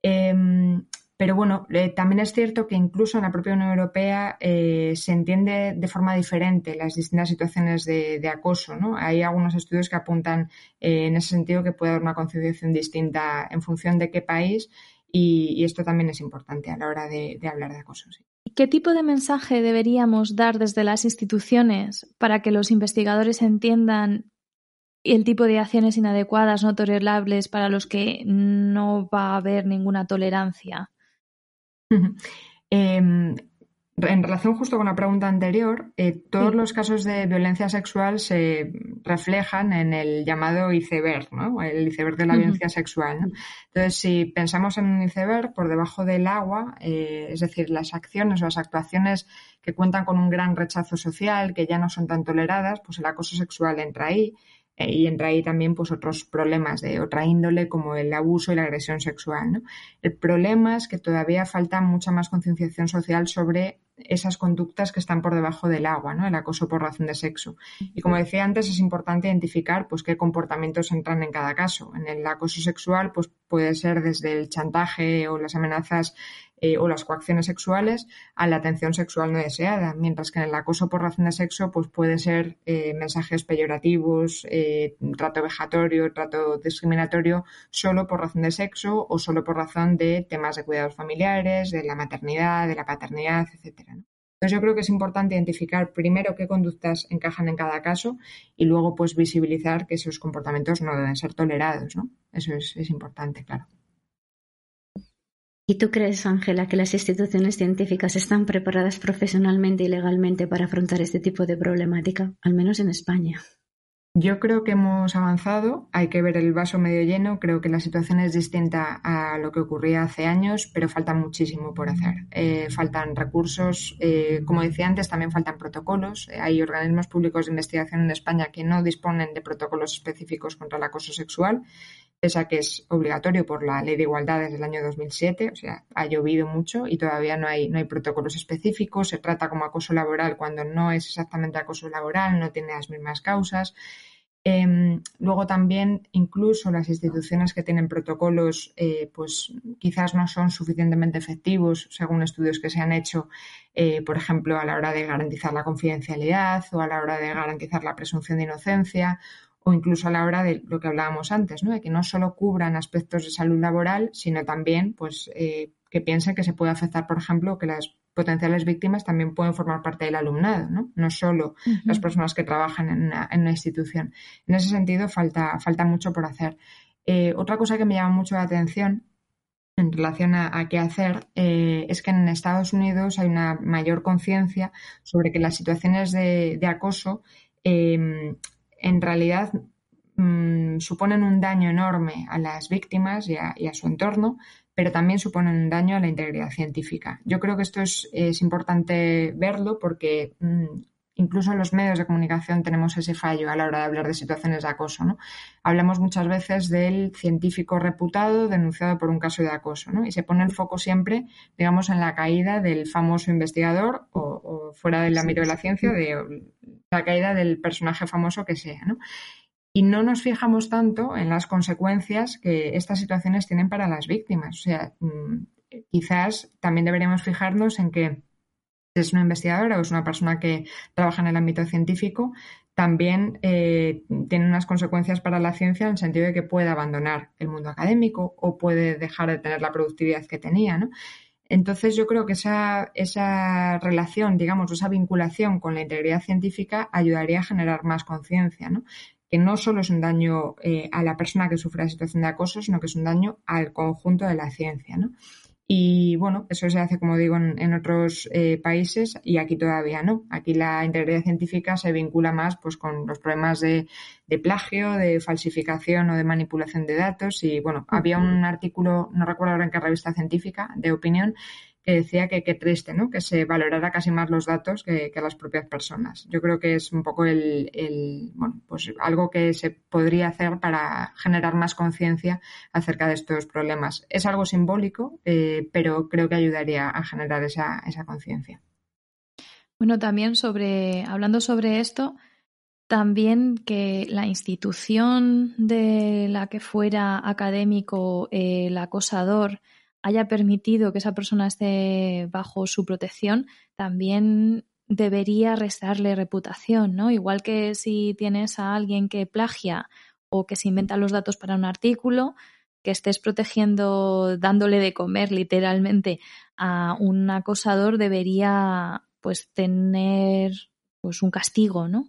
Em, pero bueno, eh, también es cierto que incluso en la propia Unión Europea eh, se entiende de forma diferente las distintas situaciones de, acoso. ¿no? Hay algunos estudios que apuntan eh, en ese sentido que puede haber una concienciación distinta en función de qué país y, esto también es importante a la hora de, hablar de acoso. ¿Qué tipo de mensaje deberíamos dar desde las instituciones para que los investigadores entiendan el tipo de acciones inadecuadas, no tolerables, para los que no va a haber ninguna tolerancia? En relación justo con la pregunta anterior, eh, todos los casos de violencia sexual se reflejan en el llamado iceberg, ¿no? El iceberg de la violencia sexual. Entonces, si pensamos en un iceberg por debajo del agua, eh, es decir, las acciones o las actuaciones que cuentan con un gran rechazo social, que ya no son tan toleradas, pues el acoso sexual entra ahí. Eh, y entra ahí también pues otros problemas de otra índole como el abuso y la agresión sexual. ¿no? El problema es que todavía falta mucha más concienciación social sobre esas conductas que están por debajo del agua, ¿no? El acoso por razón de sexo. Y como decía antes, es importante identificar pues qué comportamientos entran en cada caso. En el acoso sexual, pues puede ser desde el chantaje o las amenazas eh, o las coacciones sexuales a la atención sexual no deseada, mientras que en el acoso por razón de sexo, pues puede ser eh, mensajes peyorativos, eh, trato vejatorio, trato discriminatorio solo por razón de sexo o solo por razón de temas de cuidados familiares, de la maternidad, de la paternidad, etcétera. Entonces yo creo que es importante identificar primero qué conductas encajan en cada caso y luego pues visibilizar que esos comportamientos no deben ser tolerados, ¿no? Eso es, es importante, claro. ¿Y tú crees, Ángela, que las instituciones científicas están preparadas profesionalmente y legalmente para afrontar este tipo de problemática, al menos en España? Yo creo que hemos avanzado, hay que ver el vaso medio lleno, creo que la situación es distinta a lo que ocurría hace años, pero falta muchísimo por hacer. Eh, faltan recursos, eh, como decía antes, también faltan protocolos. Eh, hay organismos públicos de investigación en España que no disponen de protocolos específicos contra el acoso sexual, pese a que es obligatorio por la Ley de Igualdad desde el año 2007, o sea, ha llovido mucho y todavía no hay, no hay protocolos específicos. Se trata como acoso laboral cuando no es exactamente acoso laboral, no tiene las mismas causas. Em, luego también incluso las instituciones que tienen protocolos eh, pues quizás no son suficientemente efectivos según estudios que se han hecho, eh, por ejemplo, a la hora de garantizar la confidencialidad o a la hora de garantizar la presunción de inocencia o incluso a la hora de lo que hablábamos antes, ¿no? de que no solo cubran aspectos de salud laboral, sino también pues, eh, que piensen que se puede afectar, por ejemplo, que las potenciales víctimas también pueden formar parte del alumnado, no, no solo las personas que trabajan en una, institución. En ese sentido, falta, falta mucho por hacer. Eh, otra cosa que me llama mucho la atención en relación a, qué hacer eh, es que en Estados Unidos hay una mayor conciencia sobre que las situaciones de, acoso em, en realidad mm, suponen un daño enorme a las víctimas y a, su entorno, pero también suponen un daño a la integridad científica. Yo creo que esto es, importante verlo porque mm, incluso en los medios de comunicación tenemos ese fallo a la hora de hablar de situaciones de acoso. ¿no? Hablamos muchas veces del científico reputado denunciado por un caso de acoso ¿no? y se pone el foco siempre, digamos, en la caída del famoso investigador o, fuera del ámbito de la ciencia, de la caída del personaje famoso que sea. ¿no? y no nos fijamos tanto en las consecuencias que estas situaciones tienen para las víctimas. O sea, mm, quizás también deberíamos fijarnos en que es una investigadora o es una persona que trabaja en el ámbito científico, también eh, tiene unas consecuencias para la ciencia en el sentido de que puede abandonar el mundo académico o puede dejar de tener la productividad que tenía. Entonces yo creo que esa, esa relación, digamos, esa vinculación con la integridad científica ayudaría a generar más conciencia, ¿no? que no solo es un daño eh, a la persona que sufre la situación de acoso, sino que es un daño al conjunto de la ciencia. ¿no? Y bueno, eso se hace, como digo, en, otros eh, países y aquí todavía no. Aquí la integridad científica se vincula más pues, con los problemas de, de plagio, de falsificación o de manipulación de datos. Y bueno, había un artículo, no recuerdo ahora en qué revista científica, de opinión, que decía que qué triste, ¿no? Que se valorara casi más los datos que, las propias personas. Yo creo que es un poco el, bueno, pues algo que se podría hacer para generar más conciencia acerca de estos problemas. Es algo simbólico, eh, pero creo que ayudaría a generar esa, esa conciencia. Bueno, también sobre, hablando sobre esto, también que la institución de la que fuera académico el acosador haya permitido que esa persona esté bajo su protección, también debería restarle reputación, ¿no? Igual que si tienes a alguien que plagia o que se inventa los datos para un artículo, que estés protegiendo, dándole de comer literalmente a un acosador, debería pues tener pues un castigo, ¿no?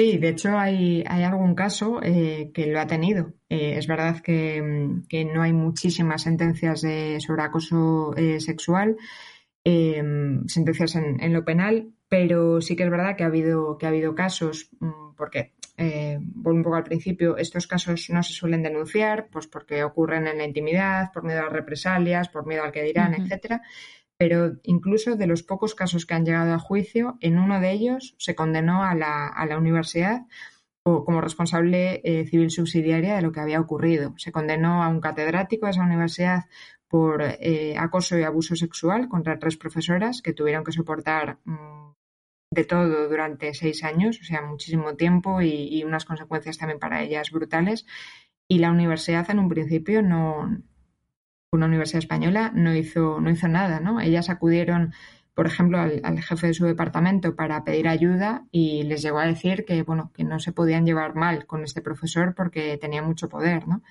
Sí, de hecho hay, hay algún caso eh, que lo ha tenido. Eh, es verdad que, mm, que, no hay muchísimas sentencias de, sobre acoso eh, sexual, sentencias en, en, lo penal, pero sí que es verdad que ha habido, que ha habido casos, mm, porque, vuelvo un poco al principio, estos casos no se suelen denunciar, pues porque ocurren en la intimidad, por miedo a represalias, por miedo al que dirán, etcétera pero incluso de los pocos casos que han llegado a juicio, en uno de ellos se condenó a la, universidad como responsable eh, civil subsidiaria de lo que había ocurrido. Se condenó a un catedrático de esa universidad por eh, acoso y abuso sexual contra tres profesoras que tuvieron que soportar mm, de todo durante seis años, o sea, muchísimo tiempo y, unas consecuencias también para ellas brutales. Y la universidad en un principio no, una universidad española no hizo, no hizo nada, ¿no? Ellas acudieron, por ejemplo, al, jefe de su departamento para pedir ayuda y les llegó a decir que, bueno, que no se podían llevar mal con este profesor porque tenía mucho poder, ¿no?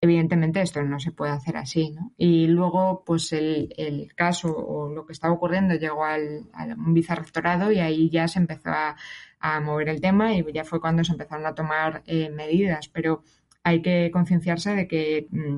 Evidentemente esto no se puede hacer así, ¿no? Y luego, pues el, el caso o lo que estaba ocurriendo llegó al, un vicerrectorado y ahí ya se empezó a, a, mover el tema y ya fue cuando se empezaron a tomar eh, medidas, pero hay que concienciarse de que mm,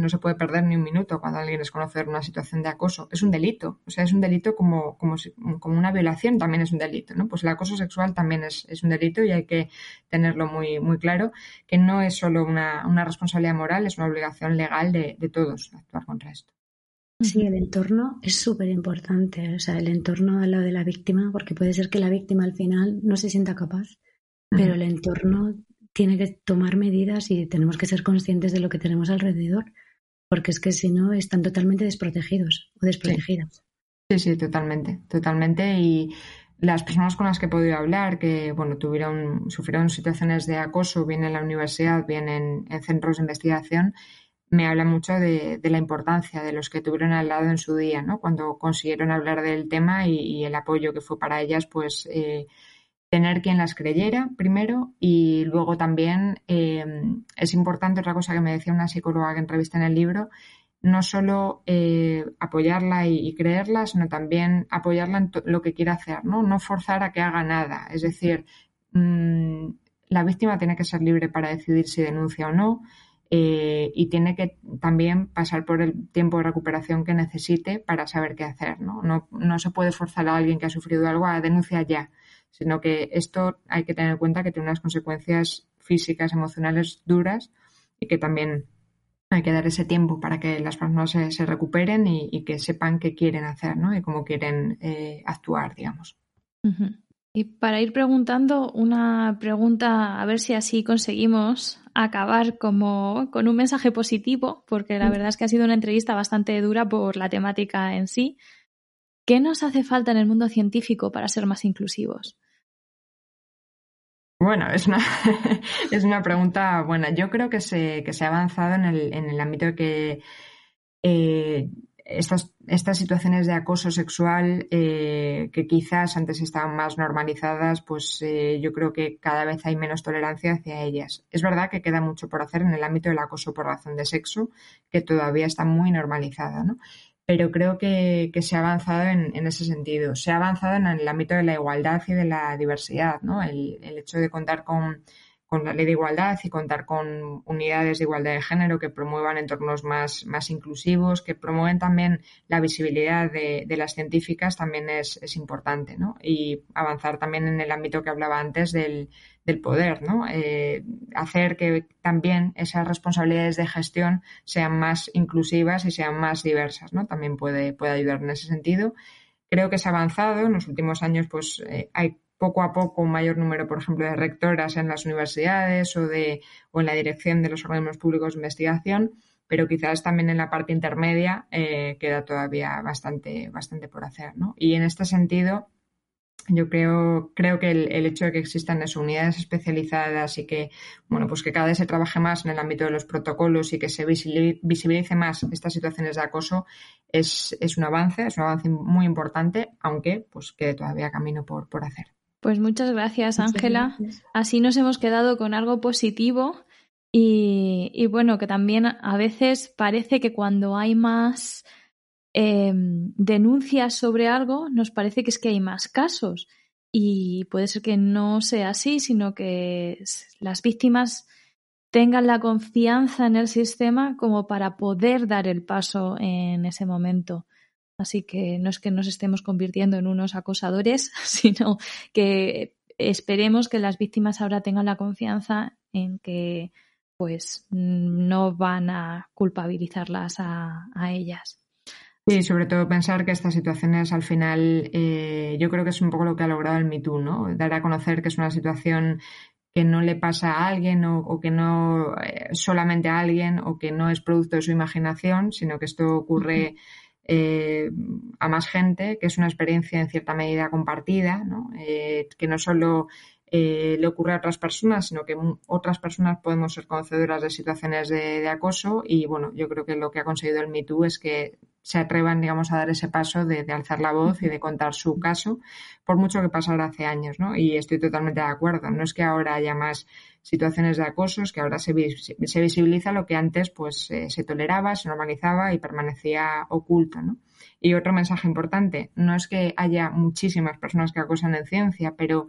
no se puede perder ni un minuto cuando alguien es conocer una situación de acoso. Es un delito. O sea, es un delito como, como, como una violación también es un delito, ¿no? Pues el acoso sexual también es, es un delito y hay que tenerlo muy, muy claro, que no es solo una, una responsabilidad moral, es una obligación legal de, de todos actuar contra esto. Sí, el entorno es súper importante. O sea, el entorno al lado de la víctima, porque puede ser que la víctima al final no se sienta capaz, pero el entorno tiene que tomar medidas y tenemos que ser conscientes de lo que tenemos alrededor, porque es que si no están totalmente desprotegidos o desprotegidas. Sí, sí, totalmente, totalmente. Y las personas con las que he podido hablar, que bueno, tuvieron, sufrieron situaciones de acoso, bien en la universidad, bien en, centros de investigación, me hablan mucho de, la importancia de los que tuvieron al lado en su día, ¿no? Cuando consiguieron hablar del tema y, el apoyo que fue para ellas, pues eh, tener quien las creyera primero y luego también eh, es importante otra cosa que me decía una psicóloga que entrevisté en el libro, no solo eh, apoyarla y, creerla, sino también apoyarla en lo que quiera hacer, ¿no? No forzar a que haga nada. Es decir, mm, la víctima tiene que ser libre para decidir si denuncia o no. Eh, y tiene que también pasar por el tiempo de recuperación que necesite para saber qué hacer. ¿no? No, no se puede forzar a alguien que ha sufrido algo a denunciar ya sino que esto hay que tener en cuenta que tiene unas consecuencias físicas, emocionales duras y que también hay que dar ese tiempo para que las personas se, recuperen y, que sepan qué quieren hacer ¿no? y cómo quieren eh, actuar, digamos. Y para ir preguntando una pregunta, a ver si así conseguimos acabar como con un mensaje positivo, porque la verdad es que ha sido una entrevista bastante dura por la temática en sí. ¿Qué nos hace falta en el mundo científico para ser más inclusivos? Bueno, es una, es una pregunta buena. Yo creo que se, que se ha avanzado en el, en el ámbito de que eh, estas, estas situaciones de acoso sexual eh, que quizás antes estaban más normalizadas, pues eh, yo creo que cada vez hay menos tolerancia hacia ellas. Es verdad que queda mucho por hacer en el ámbito del acoso por razón de sexo, que todavía está muy normalizada, ¿no? Pero creo que, se ha avanzado en, ese sentido. Se ha avanzado en el ámbito de la igualdad y de la diversidad, ¿no? el, el hecho de contar con la ley de igualdad y contar con unidades de igualdad de género que promuevan entornos más, inclusivos, que promueven también la visibilidad de, las científicas también es, importante, ¿no? Y avanzar también en el ámbito que hablaba antes del, poder, ¿no? Eh, hacer que también esas responsabilidades de gestión sean más inclusivas y sean más diversas, ¿no? También puede, puede ayudar en ese sentido. Creo que se ha avanzado. En los últimos años, pues, eh, hay poco a poco un mayor número, por ejemplo, de rectoras en las universidades o, de, o en la dirección de los organismos públicos de investigación, pero quizás también en la parte intermedia eh, queda todavía bastante, bastante por hacer. ¿no? Y en este sentido, yo creo, creo que el, hecho de que existan unidades especializadas y que, bueno, pues que cada vez se trabaje más en el ámbito de los protocolos y que se visibilice más estas situaciones de acoso es, es un avance, es un avance muy importante, aunque pues quede todavía camino por, por hacer. Pues muchas gracias, Ángela. Así nos hemos quedado con algo positivo y, bueno, que también a veces parece que cuando hay más em, denuncias sobre algo, nos parece que es que hay más casos. Y puede ser que no sea así, sino que las víctimas tengan la confianza en el sistema como para poder dar el paso en ese momento. Así que no es que nos estemos convirtiendo en unos acosadores, sino que esperemos que las víctimas ahora tengan la confianza en que pues no van a culpabilizarlas a, ellas. Sí, sobre todo pensar que estas situaciones al final eh, yo creo que es un poco lo que ha logrado el MeToo, ¿no? Dar a conocer que es una situación que no le pasa a alguien o, que no eh, solamente a alguien o que no es producto de su imaginación, sino que esto ocurre eh, a más gente, que es una experiencia en cierta medida compartida, ¿no? Eh, que no solo eh, le ocurre a otras personas, sino que otras personas podemos ser conocedoras de situaciones de, acoso y bueno, yo creo que lo que ha conseguido el MeToo es que se atrevan, digamos, a dar ese paso de, alzar la voz y de contar su caso, por mucho que pasara hace años, ¿no? Y estoy totalmente de acuerdo. No es que ahora haya más situaciones de acoso, es que ahora se, se visibiliza lo que antes pues eh, se toleraba, se normalizaba y permanecía oculto, ¿no? Y otro mensaje importante, no es que haya muchísimas personas que acosan en ciencia, pero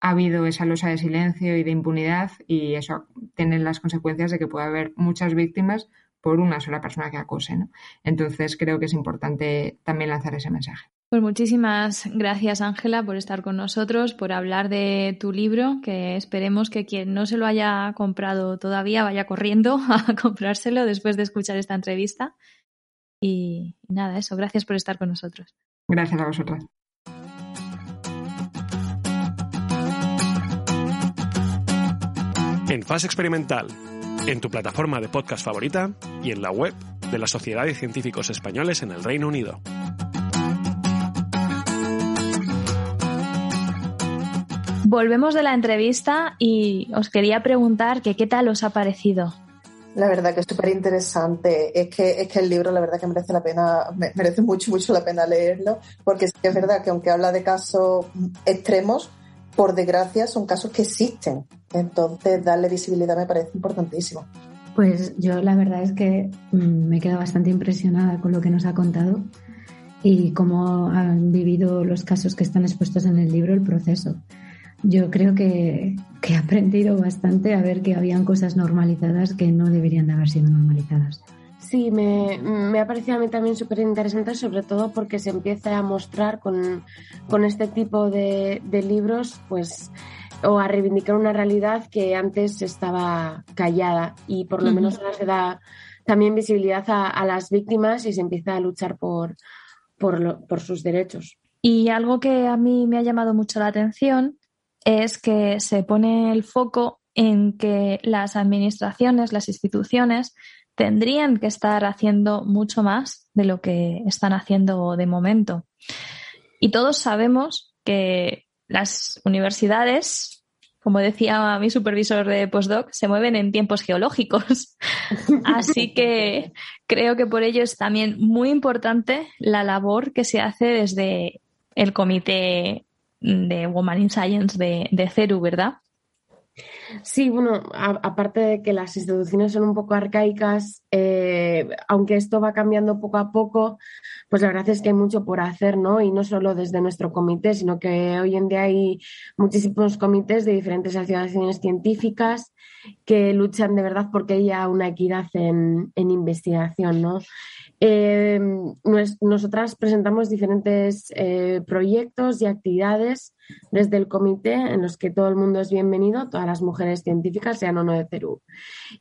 ha habido esa losa de silencio y de impunidad y eso tiene las consecuencias de que puede haber muchas víctimas por una sola persona que acose. ¿no? Entonces creo que es importante también lanzar ese mensaje. Pues muchísimas gracias Ángela por estar con nosotros, por hablar de tu libro, que esperemos que quien no se lo haya comprado todavía vaya corriendo a comprárselo después de escuchar esta entrevista. Y nada, eso, gracias por estar con nosotros. Gracias a vosotras. en fase experimental, en tu plataforma de podcast favorita y en la web de la Sociedad de Científicos Españoles en el Reino Unido. Volvemos de la entrevista y os quería preguntar que qué tal os ha parecido. La verdad que es súper interesante. Es que, es que el libro, la verdad que merece la pena, merece mucho, mucho la pena leerlo, porque es verdad que aunque habla de casos extremos, por desgracia, son casos que existen. Entonces, darle visibilidad me parece importantísimo. Pues yo la verdad es que mm, me quedo bastante impresionada con lo que nos ha contado y cómo han vivido los casos que están expuestos en el libro, el proceso. Yo creo que, que he aprendido bastante a ver que habían cosas normalizadas que no deberían de haber sido normalizadas. Sí, me, me, ha parecido a mí también súper interesante, sobre todo porque se empieza a mostrar con, con este tipo de, de, libros, pues, o a reivindicar una realidad que antes estaba callada y por lo menos ahora se da también visibilidad a, a, las víctimas y se empieza a luchar por, por, por sus derechos. Y algo que a mí me ha llamado mucho la atención es que se pone el foco en que las administraciones, las instituciones, tendrían que estar haciendo mucho más de lo que están haciendo de momento. Y todos sabemos que las universidades como decía mi supervisor de postdoc, se mueven en tiempos geológicos. Así que creo que por ello es también muy importante la labor que se hace desde el comité de Woman in Science de, de CERU, ¿verdad? Sí, bueno, aparte de que las instituciones son un poco arcaicas, eh, aunque esto va cambiando poco a poco, pues la verdad es que hay mucho por hacer, ¿no? Y no solo desde nuestro comité, sino que hoy en día hay muchísimos comités de diferentes asociaciones científicas que luchan de verdad porque haya una equidad en, en investigación, ¿no? Eh, nosotras presentamos diferentes eh, proyectos y actividades desde el comité en los que todo el mundo es bienvenido, todas las mujeres científicas, sean o no de Perú.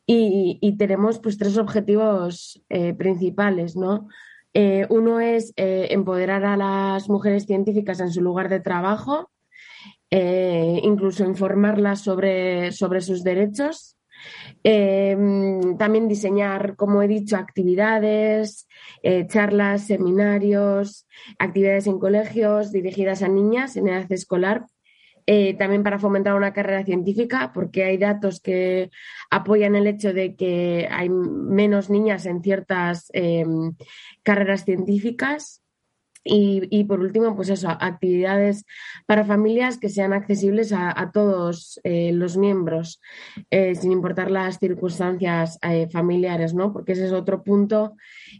Y, tenemos pues tres objetivos eh, principales, ¿no? Uno es empoderar a las mujeres científicas en su lugar de trabajo, incluso informarlas sobre, sobre sus derechos también diseñar, como he dicho, actividades, eh, charlas, seminarios, actividades en colegios dirigidas a niñas en edad escolar. Eh, también para fomentar una carrera científica, porque hay datos que apoyan el hecho de que hay menos niñas en ciertas em, carreras científicas. Y, por último, pues eso, actividades para familias que sean accesibles a, todos eh, los miembros, eh, sin importar las circunstancias eh, familiares, ¿no? Porque ese es otro punto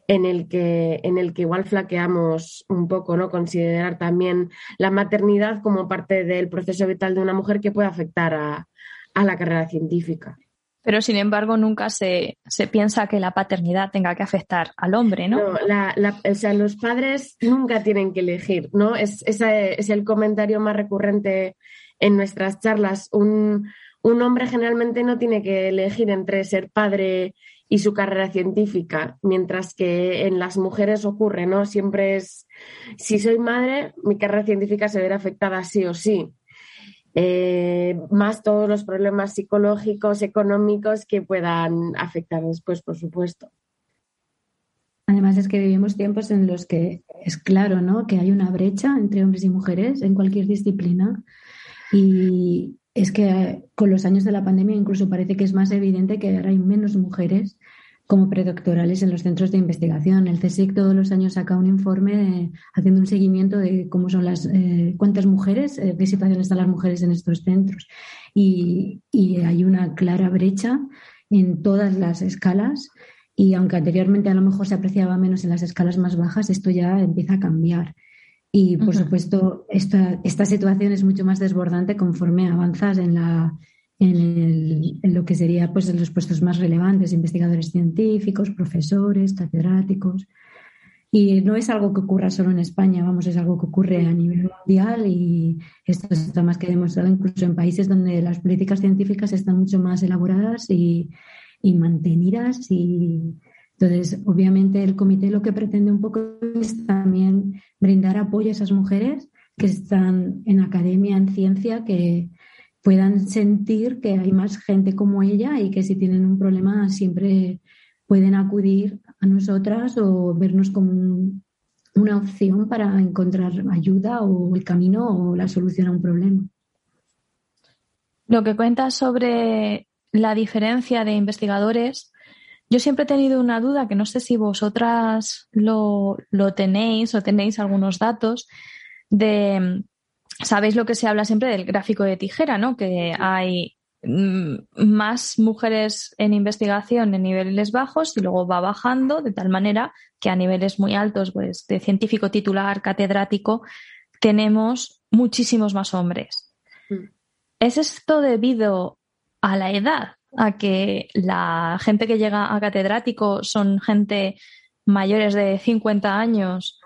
en el que, en el que igual flaqueamos un poco, ¿no? Considerar también la maternidad como parte del proceso vital de una mujer que puede afectar a la carrera científica. Pero sin embargo, nunca se, piensa que la paternidad tenga que afectar al hombre, ¿no? No, o sea, los padres nunca tienen que elegir, ¿no? Es, ese es el comentario más recurrente en nuestras charlas. Un, hombre generalmente no tiene que elegir entre ser padre y su carrera científica, mientras que en las mujeres ocurre, ¿no? Siempre es, si soy madre, mi carrera científica se verá afectada sí o sí. Eh, más todos los problemas psicológicos, económicos que puedan afectar después, por supuesto. Además es que vivimos tiempos en los que es claro, ¿no? Que hay una brecha entre hombres y mujeres en cualquier disciplina y es que con los años de la pandemia incluso parece que es más evidente que ahora hay menos mujeres como predoctorales en los centros de investigación. El CSIC todos los años saca un informe haciendo un seguimiento de cómo son las, eh, cuántas mujeres, eh, qué situación están las mujeres en estos centros. Y, hay una clara brecha en todas las escalas. Y aunque anteriormente a lo mejor se apreciaba menos en las escalas más bajas, esto ya empieza a cambiar. Y por supuesto, esta, esta situación es mucho más desbordante conforme avanzas en la, en, lo que sería pues, en los puestos más relevantes, investigadores científicos, profesores, catedráticos. Y no es algo que ocurra solo en España, vamos, es algo que ocurre a nivel mundial y esto está más que demostrado incluso en países donde las políticas científicas están mucho más elaboradas y, y mantenidas. Y entonces, obviamente, el comité lo que pretende un poco es también brindar apoyo a esas mujeres que están en academia, en ciencia, que, puedan sentir que hay más gente como ella y que si tienen un problema siempre pueden acudir a nosotras o vernos como una opción para encontrar ayuda o el camino o la solución a un problema. Lo que cuentas sobre la diferencia de investigadores, yo siempre he tenido una duda que no sé si vosotras lo, lo tenéis o tenéis algunos datos de sabéis lo que se habla siempre del gráfico de tijera, ¿no? Que hay mm, más mujeres en investigación en niveles bajos y luego va bajando de tal manera que a niveles muy altos, pues de científico titular, catedrático, tenemos muchísimos más hombres. Mm. ¿Es esto debido a la edad? A que la gente que llega a catedrático son gente mayores de 50 años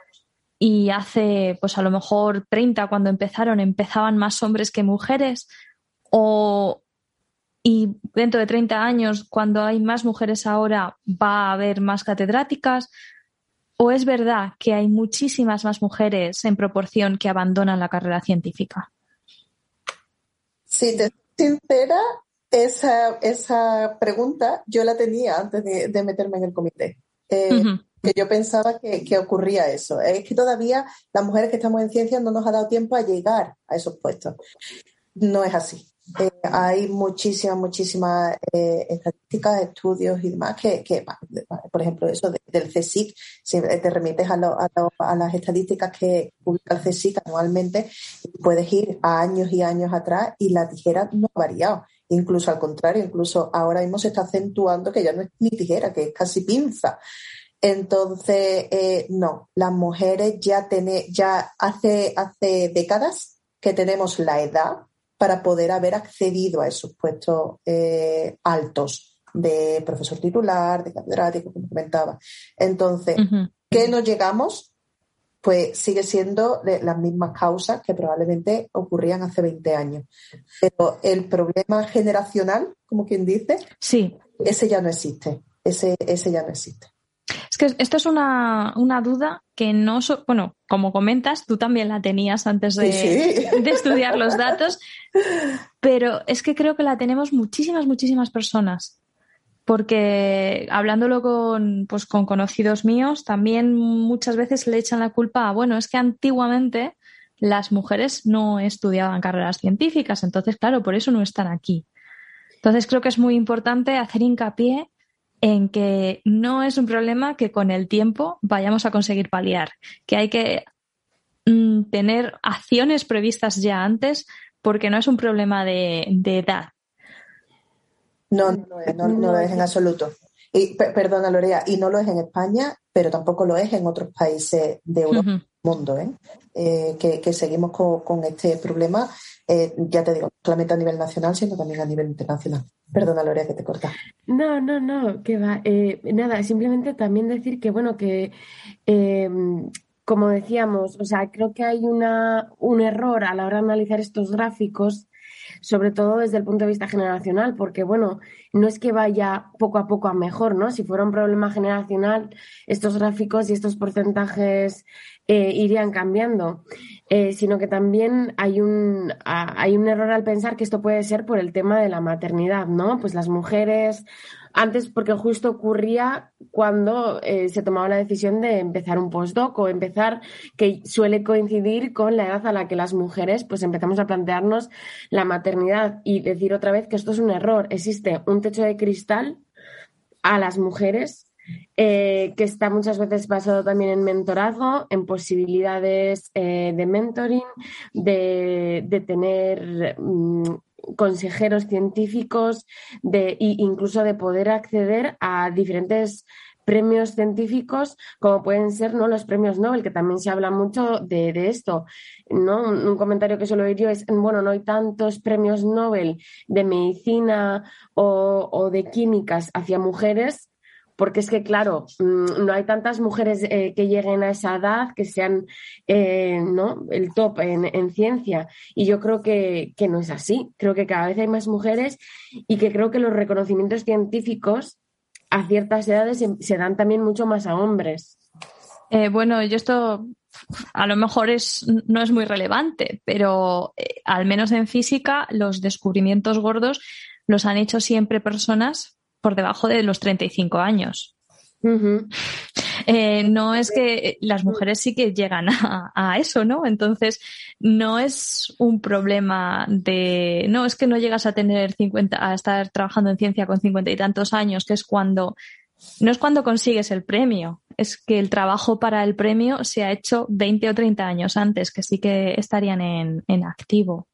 y hace, pues a lo mejor 30 cuando empezaron, empezaban más hombres que mujeres, o y dentro de 30 años, cuando hay más mujeres ahora, va a haber más catedráticas, o es verdad que hay muchísimas más mujeres en proporción que abandonan la carrera científica. Si te sincera, esa, esa pregunta yo la tenía antes de, meterme en el comité. Eh, que yo pensaba que, ocurría eso. Es que todavía las mujeres que estamos en ciencia no nos ha dado tiempo a llegar a esos puestos. No es así. Eh, hay muchísimas, muchísimas eh, estadísticas, estudios y demás que, por ejemplo, eso del CSIC, si te remites a, a, las estadísticas que publica el CSIC anualmente, puedes ir a años y años atrás y la tijera no ha variado. Incluso al contrario, incluso ahora mismo se está acentuando que ya no es ni tijera, que es casi pinza. Entonces, eh, no, las mujeres ya, tiene, ya hace, hace décadas que tenemos la edad para poder haber accedido a esos puestos eh, altos de profesor titular, de catedrático, como comentaba. Entonces, ¿qué nos llegamos? Pues sigue siendo las mismas causas que probablemente ocurrían hace 20 años. Pero el problema generacional, como quien dice, sí. ese ya no existe. Ese, ese ya no existe. Es que esto es una, duda que no, bueno, como comentas, tú también la tenías antes de, estudiar los datos, pero es que creo que la tenemos muchísimas, muchísimas personas. Porque hablándolo con, pues, con conocidos míos, también muchas veces le echan la culpa a, bueno, es que antiguamente las mujeres no estudiaban carreras científicas, entonces, claro, por eso no están aquí. Entonces, creo que es muy importante hacer hincapié en que no es un problema que con el tiempo vayamos a conseguir paliar, que hay que mm, tener acciones previstas ya antes porque no es un problema de, edad. No, no, lo es en absoluto. Y, perdona, Lorea, y no lo es en España, pero tampoco lo es en otros países de Europa mundo, ¿eh? Eh, que, seguimos con, este problema, eh, ya te digo, no solamente a nivel nacional, sino también a nivel internacional. Perdona, Lorea, que te corta. No, no, no, que va. Eh, nada, simplemente también decir que, bueno, que em, como decíamos, o sea, creo que hay una, un error a la hora de analizar estos gráficos, sobre todo desde el punto de vista generacional, porque, bueno, no es que vaya poco a poco a mejor, ¿no? Si fuera un problema generacional, estos gráficos y estos porcentajes eh, irían cambiando. Eh, sino que también hay un, hay un error al pensar que esto puede ser por el tema de la maternidad, ¿no? Pues las mujeres, antes porque justo ocurría cuando eh, se tomaba la decisión de empezar un postdoc o empezar, que suele coincidir con la edad a la que las mujeres pues empezamos a plantearnos la maternidad y decir otra vez que esto es un error. Existe un techo de cristal a las mujeres eh, que está muchas veces basado también en mentorazgo, en posibilidades eh, de mentoring, de, tener mm, consejeros científicos, de, incluso de poder acceder a diferentes premios científicos, como pueden ser ¿no? los premios Nobel, que también se habla mucho de, esto. ¿no? Un, comentario que suelo oír yo es, bueno, no hay tantos premios Nobel de medicina o, o de químicas hacia mujeres porque es que, claro, mm, no hay tantas mujeres eh, que lleguen a esa edad que sean eh, ¿no? el top en, ciencia. Y yo creo que, no es así. Creo que cada vez hay más mujeres y que creo que los reconocimientos científicos a ciertas edades se, dan también mucho más a hombres. Eh, bueno, yo esto a lo mejor es, no es muy relevante, pero al menos en física los descubrimientos gordos los han hecho siempre personas por debajo de los 35 años. Eh, no es que las mujeres sí que llegan a, eso, ¿no? Entonces, no es un problema de, no, es que no llegas a tener 50, a estar trabajando en ciencia con 50 y tantos años, que es cuando, no es cuando consigues el premio, es que el trabajo para el premio se ha hecho 20 o 30 años antes, que sí que estarían en, en activo.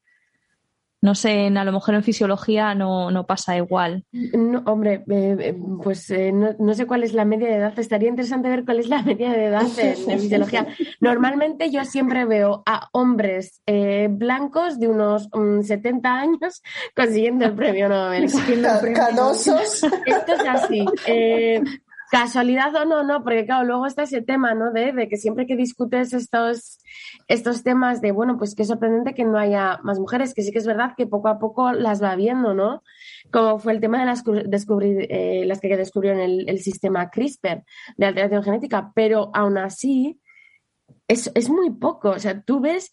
No sé, a lo mejor en fisiología no, no pasa igual. No, hombre, eh, eh, pues eh, no, sé cuál es la media de edad. Estaría interesante ver cuál es la media de edad en, fisiología. Normalmente yo siempre veo a hombres blancos de unos 70 mm, años consiguiendo el premio Nobel. Canosos. Esto es así. Casualidad o no, no, porque claro, luego está ese tema, ¿no? De, de, que siempre que discutes estos, estos temas de, bueno, pues qué sorprendente que no haya más mujeres, que sí que es verdad que poco a poco las va viendo, ¿no? Como fue el tema de las, descubrir, eh, las que descubrieron el, el, sistema CRISPR de alteración genética, pero aún así es, es muy poco. O sea, tú ves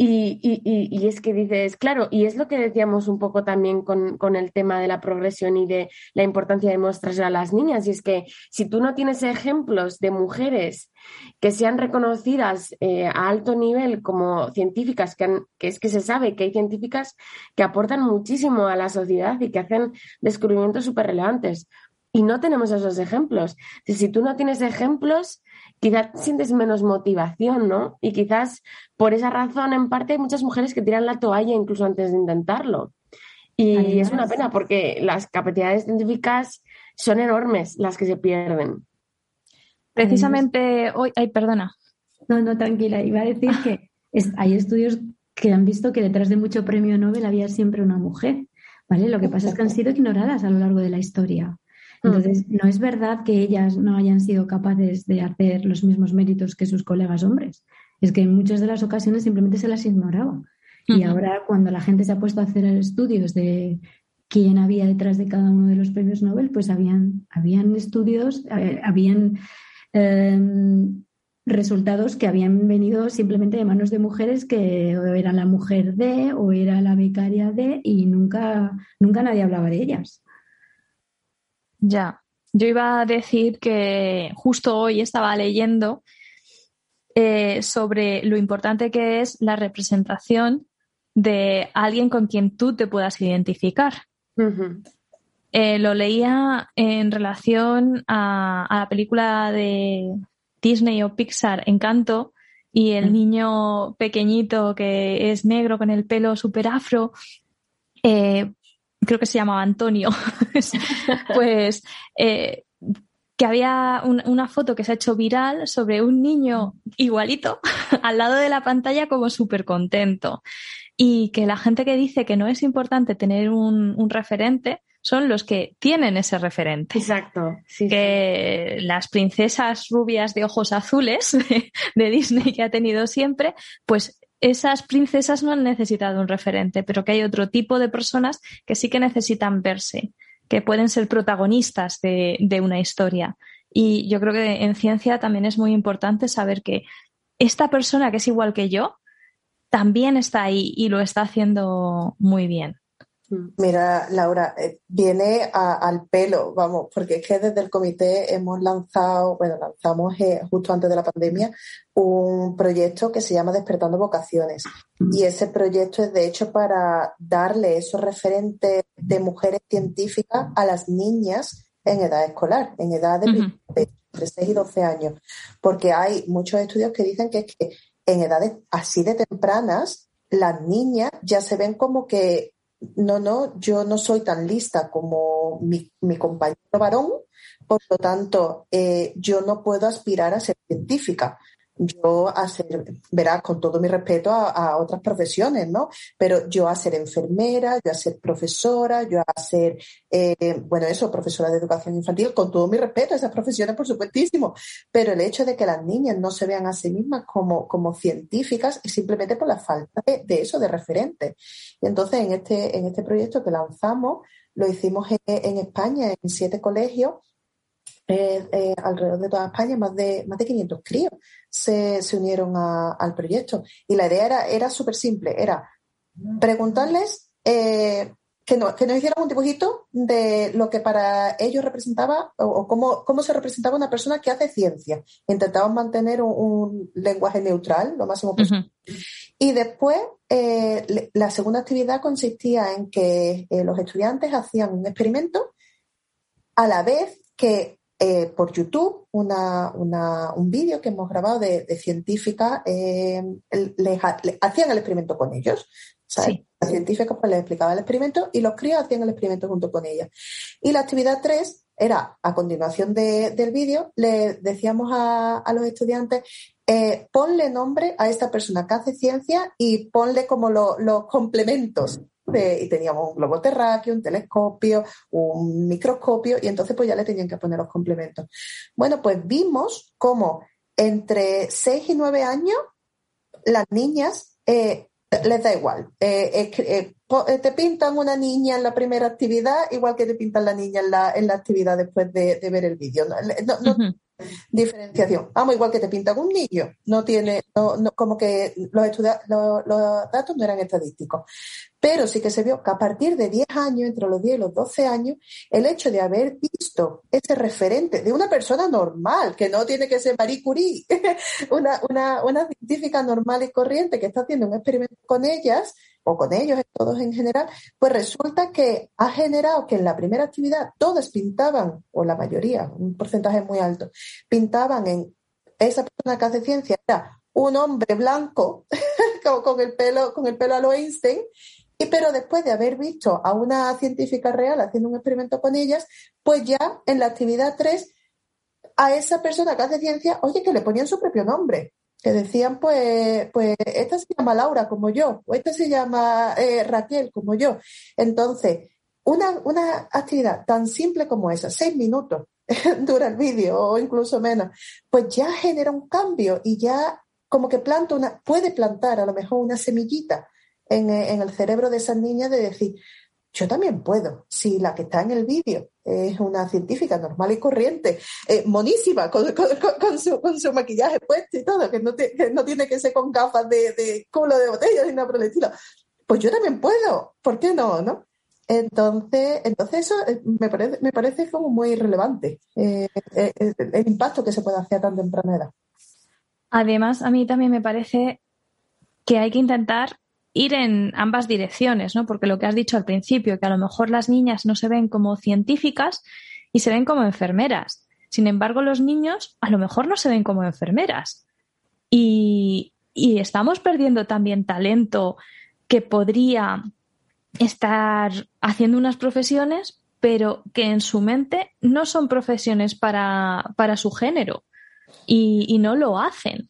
Y, y, es que dices, claro, y es lo que decíamos un poco también con, con, el tema de la progresión y de la importancia de mostrarse a las niñas, y es que si tú no tienes ejemplos de mujeres que sean reconocidas eh, a alto nivel como científicas, que, que, es que se sabe que hay científicas que aportan muchísimo a la sociedad y que hacen descubrimientos súper relevantes. Y no tenemos esos ejemplos. Si tú no tienes ejemplos, quizás sientes menos motivación, ¿no? Y quizás por esa razón, en parte, hay muchas mujeres que tiran la toalla incluso antes de intentarlo. Y es una pena porque las capacidades científicas son enormes las que se pierden. Precisamente hoy, ay, perdona. No, no, tranquila, iba a decir que hay estudios que han visto que detrás de mucho premio Nobel había siempre una mujer, ¿vale? Lo que pasa es que han sido ignoradas a lo largo de la historia. Entonces, no es verdad que ellas no hayan sido capaces de hacer los mismos méritos que sus colegas hombres. Es que en muchas de las ocasiones simplemente se las ignoraba. Y ahora, cuando la gente se ha puesto a hacer estudios de quién había detrás de cada uno de los premios Nobel, pues habían, habían estudios, eh, habían em, resultados que habían venido simplemente de manos de mujeres que era la mujer de o era la becaria de y nunca, nunca nadie hablaba de ellas. Ya, yo iba a decir que justo hoy estaba leyendo eh, sobre lo importante que es la representación de alguien con quien tú te puedas identificar. Eh, lo leía en relación a, la película de Disney o Pixar, Encanto, y el niño pequeñito que es negro con el pelo súper afro, eh, creo que se llamaba Antonio, pues eh, que había una foto que se ha hecho viral sobre un niño igualito al lado de la pantalla como súper contento. Y que la gente que dice que no es importante tener un, referente son los que tienen ese referente. Exacto. que las princesas rubias de ojos azules de Disney que ha tenido siempre, pues esas princesas no han necesitado un referente, pero que hay otro tipo de personas que sí que necesitan verse, que pueden ser protagonistas de, de una historia. Y yo creo que en ciencia también es muy importante saber que esta persona que es igual que yo también está ahí y lo está haciendo muy bien. Mira, Laura, eh, viene al pelo, vamos, porque es que desde el comité hemos lanzado, bueno, lanzamos eh, justo antes de la pandemia un proyecto que se llama Despertando Vocaciones. Y ese proyecto es de hecho para darle esos referentes de mujeres científicas a las niñas en edad escolar, en edad de, entre 6 y 12 años. Porque hay muchos estudios que dicen que, es que en edades así de tempranas, las niñas ya se ven como que no, no, yo no soy tan lista como mi, compañero varón, por lo tanto, eh, yo no puedo aspirar a ser científica yo a ser, verás, con todo mi respeto a, otras profesiones, ¿no? Pero yo a ser enfermera, yo a ser profesora, yo a ser, eh, bueno, eso, profesora de educación infantil, con todo mi respeto a esas profesiones, por supuestísimo. Pero el hecho de que las niñas no se vean a sí mismas como, como científicas es simplemente por la falta de, eso, de referente. Y entonces en este, en este proyecto que lanzamos, lo hicimos en España, en siete colegios, eh, eh, alrededor de toda España, más de, más de 500 críos se, unieron al proyecto. Y la idea era, era súper simple, era preguntarles eh, que, no, que nos hicieran un dibujito de lo que para ellos representaba o, cómo, cómo, se representaba una persona que hace ciencia. Intentaban mantener un, lenguaje neutral lo máximo posible. Y después, la segunda actividad consistía en que los estudiantes hacían un experimento a la vez que eh, por YouTube una, un vídeo que hemos grabado de, de científicas, eh, hacían el experimento con ellos. Las científicas pues, les explicaban el experimento y los críos hacían el experimento junto con ellas. Y la actividad 3 era, a continuación del vídeo, le decíamos a, los estudiantes, eh, ponle nombre a esta persona que hace ciencia y ponle como los complementos y teníamos un globo terráqueo, un telescopio, un microscopio, y entonces pues ya le tenían que poner los complementos. Bueno, pues vimos cómo entre 6 y 9 años las niñas eh, les da igual. Eh, eh, te pintan una niña en la primera actividad, igual que te pintan la niña en la, en la actividad después de, ver el vídeo. No, diferenciación. Vamos, igual que te pintan un niño, no tiene, como que los, los, datos no eran estadísticos. Pero sí que se vio que a partir de 10 años, entre los 10 y los 12 años, el hecho de haber visto ese referente de una persona normal, que no tiene que ser Marie Curie, una, una, una científica normal y corriente que está haciendo un experimento con ellas, o con ellos, todos en general, pues resulta que ha generado que en la primera actividad todas pintaban, o la mayoría, un porcentaje muy alto, pintaban en esa persona que hace ciencia, era un hombre blanco con, el pelo, con el pelo a lo Einstein, y pero después de haber visto a una científica real haciendo un experimento con ellas, pues ya en la actividad 3 a esa persona que hace ciencia, oye, que le ponían su propio nombre que decían, pues, pues esta se llama Laura como yo, o esta se llama eh, Raquel como yo. Entonces, una, una actividad tan simple como esa, seis minutos dura el vídeo o incluso menos, pues ya genera un cambio y ya como que planta una, puede plantar a lo mejor una semillita en, en el cerebro de esas niñas de decir, yo también puedo. Si la que está en el vídeo es una científica normal y corriente, eh, monísima, con, su, maquillaje puesto y todo, que no, tiene que ser con gafas de, culo de botella ni nada por el estilo, pues yo también puedo. ¿Por qué no? no? Entonces, entonces eso eh, me parece, como muy relevante, eh, el impacto que se puede hacer a tan temprana edad. Además, a mí también me parece que hay que intentar ir en ambas direcciones, ¿no? Porque lo que has dicho al principio, que a lo mejor las niñas no se ven como científicas y se ven como enfermeras. Sin embargo, los niños a lo mejor no se ven como enfermeras. Y, y estamos perdiendo también talento que podría estar haciendo unas profesiones, pero que en su mente no son profesiones para, para su género y, y no lo hacen.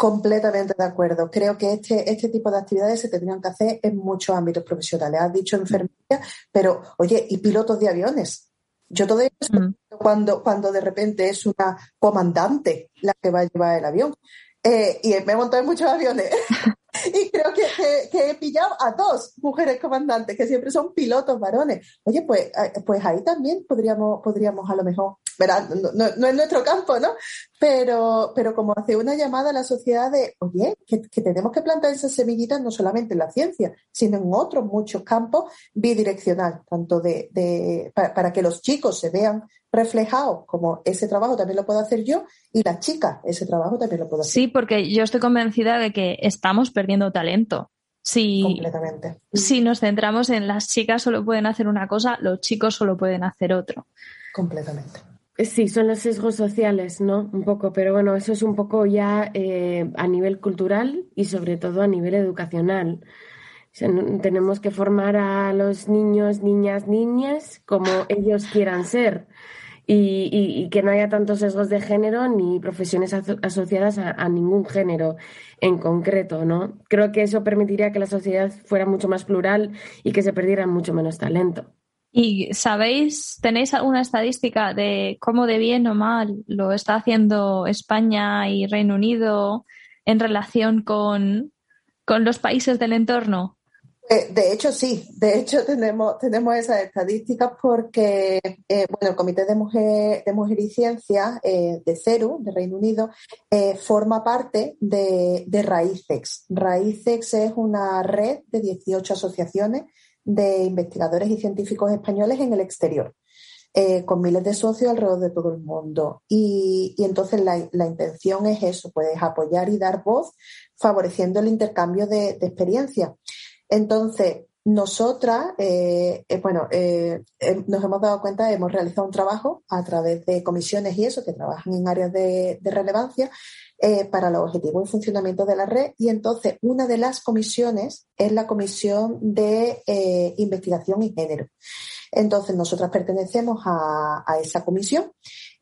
Completamente de acuerdo. Creo que este, este tipo de actividades se tendrían que hacer en muchos ámbitos profesionales. Has dicho enfermería, pero oye, y pilotos de aviones. Yo todo eso mm. cuando, cuando de repente es una comandante la que va a llevar el avión. Eh, y me he montado en muchos aviones. y creo que, que, he pillado a dos mujeres comandantes, que siempre son pilotos varones. Oye, pues, eh, pues ahí también podríamos, podríamos a lo mejor no, no, es nuestro campo, ¿no? Pero, pero como hace una llamada a la sociedad de, oye, que, tenemos que plantar esas semillitas no solamente en la ciencia, sino en otros muchos campos bidireccional, tanto de, para, que los chicos se vean reflejados como ese trabajo también lo puedo hacer yo y las chicas ese trabajo también lo puedo hacer. Sí, porque yo estoy convencida de que estamos perdiendo talento. Si, Completamente. si nos centramos en las chicas solo pueden hacer una cosa, los chicos solo pueden hacer otro. Completamente. Sí, son los sesgos sociales, ¿no? Un poco, pero bueno, eso es un poco ya eh, a nivel cultural y sobre todo a nivel educacional. tenemos que formar a los niños, niñas, niñas como ellos quieran ser y, que no haya tantos sesgos de género ni profesiones asociadas a, a, ningún género en concreto, ¿no? Creo que eso permitiría que la sociedad fuera mucho más plural y que se perdiera mucho menos talento. ¿Y sabéis, tenéis alguna estadística de cómo de bien o mal lo está haciendo España y Reino Unido en relación con, los países del entorno? Eh, de hecho, sí. De hecho, tenemos, tenemos esas estadísticas porque eh, bueno, el Comité de Mujer, de Mujer y Ciencia eh, de CERU, de Reino Unido, forma parte de, de. RAICEX es una red de 18 asociaciones de investigadores y científicos españoles en el exterior, eh, con miles de socios alrededor de todo el mundo. Y, entonces la, intención es eso, pues apoyar y dar voz, favoreciendo el intercambio de, experiencias. Entonces, nosotras, eh, eh, bueno, nos hemos dado cuenta, hemos realizado un trabajo a través de comisiones y eso, que trabajan en áreas de, de relevancia, eh, para los objetivos y funcionamiento de la red. Y entonces, una de las comisiones es la Comisión de eh, Investigación y Género. Entonces, nosotras pertenecemos a, esa comisión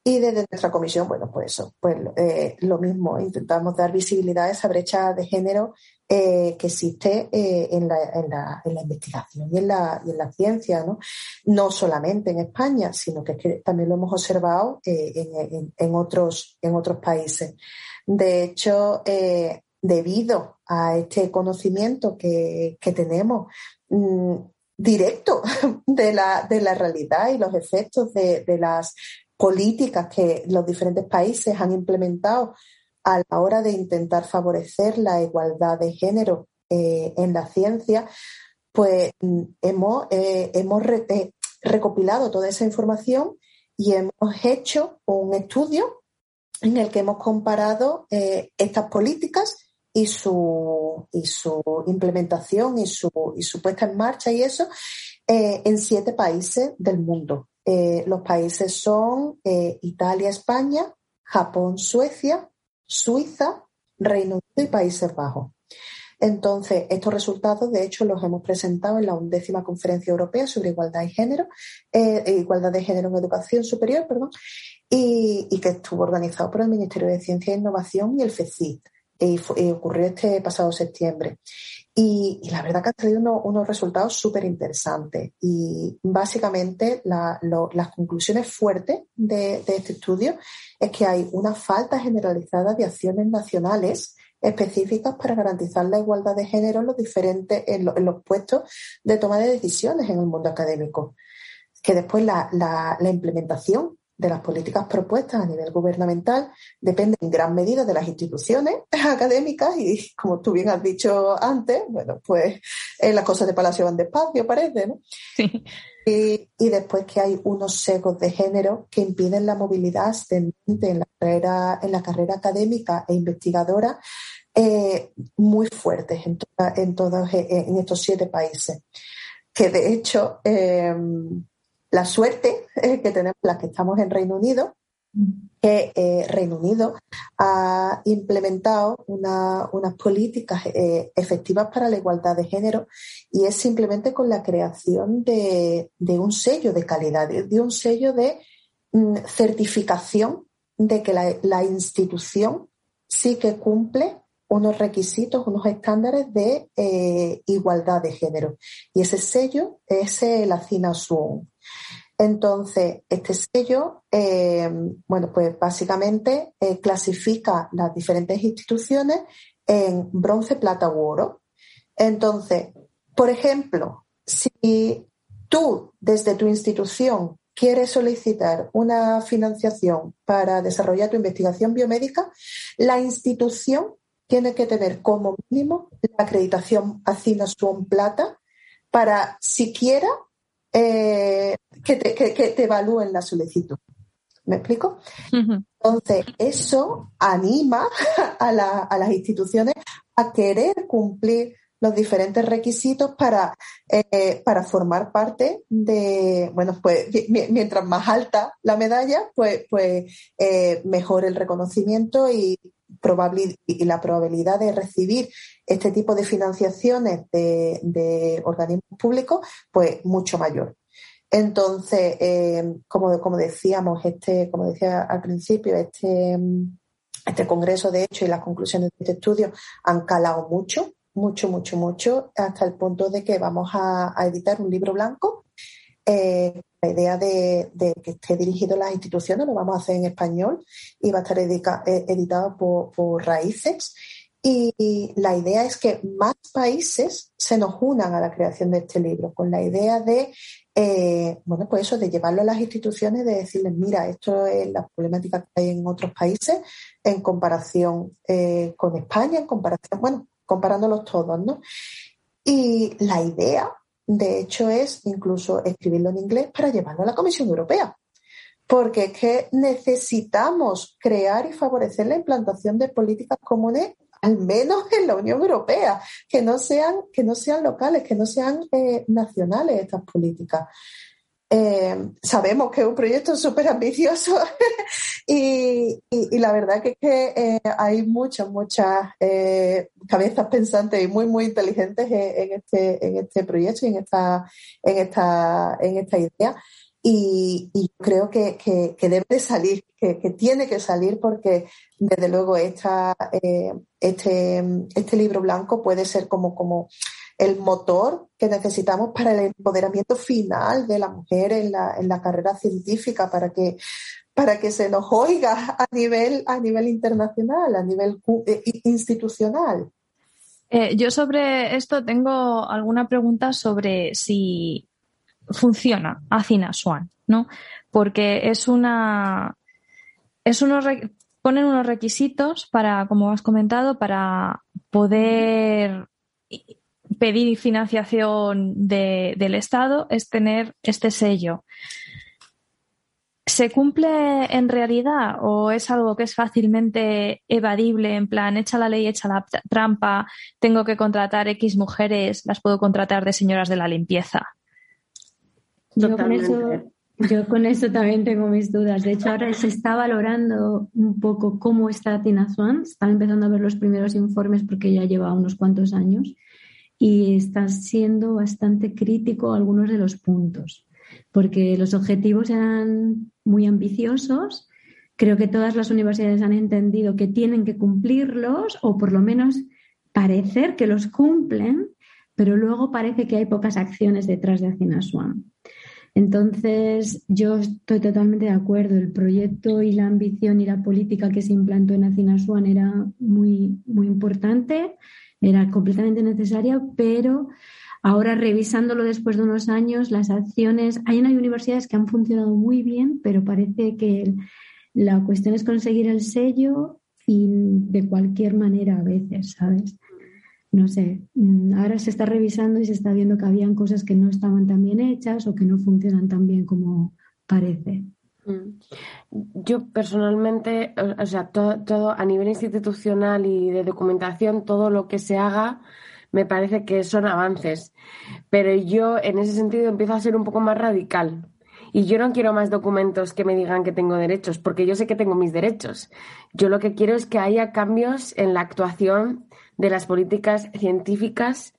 y desde nuestra comisión, bueno, pues eso, pues eh, lo mismo, intentamos dar visibilidad a esa brecha de género que existe en la, en, la, en, la, investigación y en la, y en la ciencia, ¿no? No solamente en España, sino que, también lo hemos observado en, otros, en otros países. De hecho, eh, debido a este conocimiento que, tenemos mm, directo de la, de la, realidad y los efectos de, las políticas que los diferentes países han implementado a la hora de intentar favorecer la igualdad de género eh, en la ciencia, pues mm, hemos, eh, hemos recopilado toda esa información y hemos hecho un estudio en el que hemos comparado estas políticas y su, y implementación y su, y puesta en marcha y eso en siete países del mundo. Eh, los países son eh, Italia, España, Japón, Suecia, Suiza, Reino Unido y Países Bajos. Entonces, estos resultados, de hecho, los hemos presentado en la undécima conferencia europea sobre igualdad de género, eh, igualdad de género en educación superior, perdón, y, que estuvo organizado por el Ministerio de Ciencia e Innovación y el FECIT. Y, ocurrió este pasado septiembre. Y, la verdad que han traído unos resultados súper interesantes. Y básicamente las conclusiones fuertes de, este estudio es que hay una falta generalizada de acciones nacionales específicas para garantizar la igualdad de género en los diferentes, en, los puestos de toma de decisiones en el mundo académico. Que después la implementación de las políticas propuestas a nivel gubernamental depende en gran medida de las instituciones académicas y, como tú bien has dicho antes, bueno, pues eh, las cosas de Palacio van despacio, parece, ¿no? Sí. Y, después que hay unos secos de género que impiden la movilidad ascendente en la carrera, en la carrera académica e investigadora eh, muy fuertes en, en todos eh, en estos siete países. Que de hecho, la suerte que tenemos las que estamos en Reino Unido, que eh, Reino Unido ha implementado unas políticas eh, efectivas para la igualdad de género y es simplemente con la creación de, un sello de calidad, de, un sello de mm, certificación de que la, institución sí que cumple unos requisitos, unos estándares de eh, igualdad de género. Y ese sello es la CINA. Entonces, este sello, eh, bueno, pues básicamente eh, clasifica las diferentes instituciones en bronce, plata u oro. Entonces, por ejemplo, si tú desde tu institución quieres solicitar una financiación para desarrollar tu investigación biomédica, la institución tiene que tener como mínimo la acreditación SUON Plata para siquiera eh, que, te, evalúen la solicitud. ¿Me explico? Entonces, eso anima a, las instituciones a querer cumplir los diferentes requisitos para, eh, para formar parte de, bueno, pues mientras más alta la medalla, pues, pues eh, mejor el reconocimiento y, y la probabilidad de recibir este tipo de financiaciones de, organismos públicos, pues mucho mayor. Entonces, eh, como, como decíamos, este, como decía al principio, este, este congreso, de hecho, y las conclusiones de este estudio han calado mucho, mucho, mucho, mucho, hasta el punto de que vamos a, editar un libro blanco. Eh, la idea de, que esté dirigido a las instituciones lo vamos a hacer en español y va a estar eh, editado por Raíces y la idea es que más países se nos unan a la creación de este libro, con la idea de, eh, bueno, pues eso, de llevarlo a las instituciones, de decirles, mira, esto es la problemática que hay en otros países en comparación eh, con España, en comparación, bueno, comparándolos todos, ¿no? Y la idea, de hecho, es incluso escribirlo en inglés para llevarlo a la Comisión Europea porque es que necesitamos crear y favorecer la implantación de políticas comunes al menos en la Unión Europea, que no sean, que no sean locales, que no sean eh, nacionales estas políticas. Eh, sabemos que es un proyecto súper ambicioso y, la verdad que que eh, hay muchas, muchas cabezas pensantes y muy, muy inteligentes en, este, en este proyecto y en esta, en esta, en esta idea. Y, creo que, debe de salir, que, tiene que salir porque desde luego esta, eh, este, este libro blanco puede ser como, como el motor que necesitamos para el empoderamiento final de la mujer en la, en la carrera científica, para que, para que se nos oiga a nivel, a nivel internacional, a nivel eh, institucional. Eh, yo sobre esto tengo alguna pregunta sobre si funciona Acina Swan. ¿no? Porque es una. Es unos, ponen unos requisitos para, como has comentado, para poder pedir financiación del Estado, es tener este sello. ¿Se cumple en realidad o es algo que es fácilmente evadible? En plan, echa la ley, echa la trampa, tengo que contratar X mujeres, las puedo contratar de señoras de la limpieza. Yo con, eso, yo con eso también tengo mis dudas. De hecho, ahora se está valorando un poco cómo está Tina Swan. Están empezando a ver los primeros informes porque ya lleva unos cuantos años y está siendo bastante crítico algunos de los puntos porque los objetivos eran muy ambiciosos. Creo que todas las universidades han entendido que tienen que cumplirlos o por lo menos parecer que los cumplen, pero luego parece que hay pocas acciones detrás de Swan. Entonces, yo estoy totalmente de acuerdo. El proyecto y la ambición y la política que se implantó en Swan era muy, muy importante, era completamente necesaria, pero Ahora, revisándolo después de unos años, las acciones, hay, hay universidades que han funcionado muy bien, pero parece que la cuestión es conseguir el sello y de cualquier manera a veces, ¿sabes? No sé, mm, ahora se está revisando y se está viendo que habían cosas que no estaban tan bien hechas o que no funcionan tan bien como parece. Mm. Yo personalmente, o sea, todo, todo a nivel institucional y de documentación, todo lo que se haga me parece que son avances. Pero yo en ese sentido empiezo a ser un poco más radical. Y yo no quiero más documentos que me digan que tengo derechos, porque yo sé que tengo mis derechos. Yo lo que quiero es que haya cambios en la actuación de las políticas científicas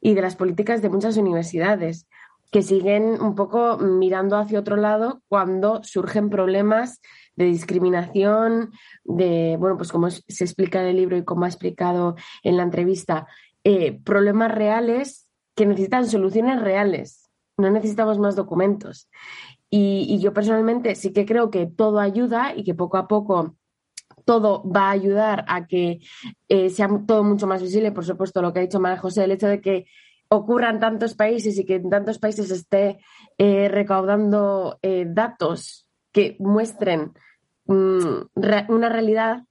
y de las políticas de muchas universidades, que siguen un poco mirando hacia otro lado cuando surgen problemas de discriminación, de, bueno, pues como se explica en el libro y como ha explicado en la entrevista, eh, problemas reales que necesitan soluciones reales. No necesitamos más documentos. Y, yo personalmente sí que creo que todo ayuda y que poco a poco todo va a ayudar a que eh, sea todo mucho más visible. Por supuesto, lo que ha dicho María José, el hecho de que ocurran tantos países y que en tantos países esté eh, recaudando datos que muestren mm, una realidad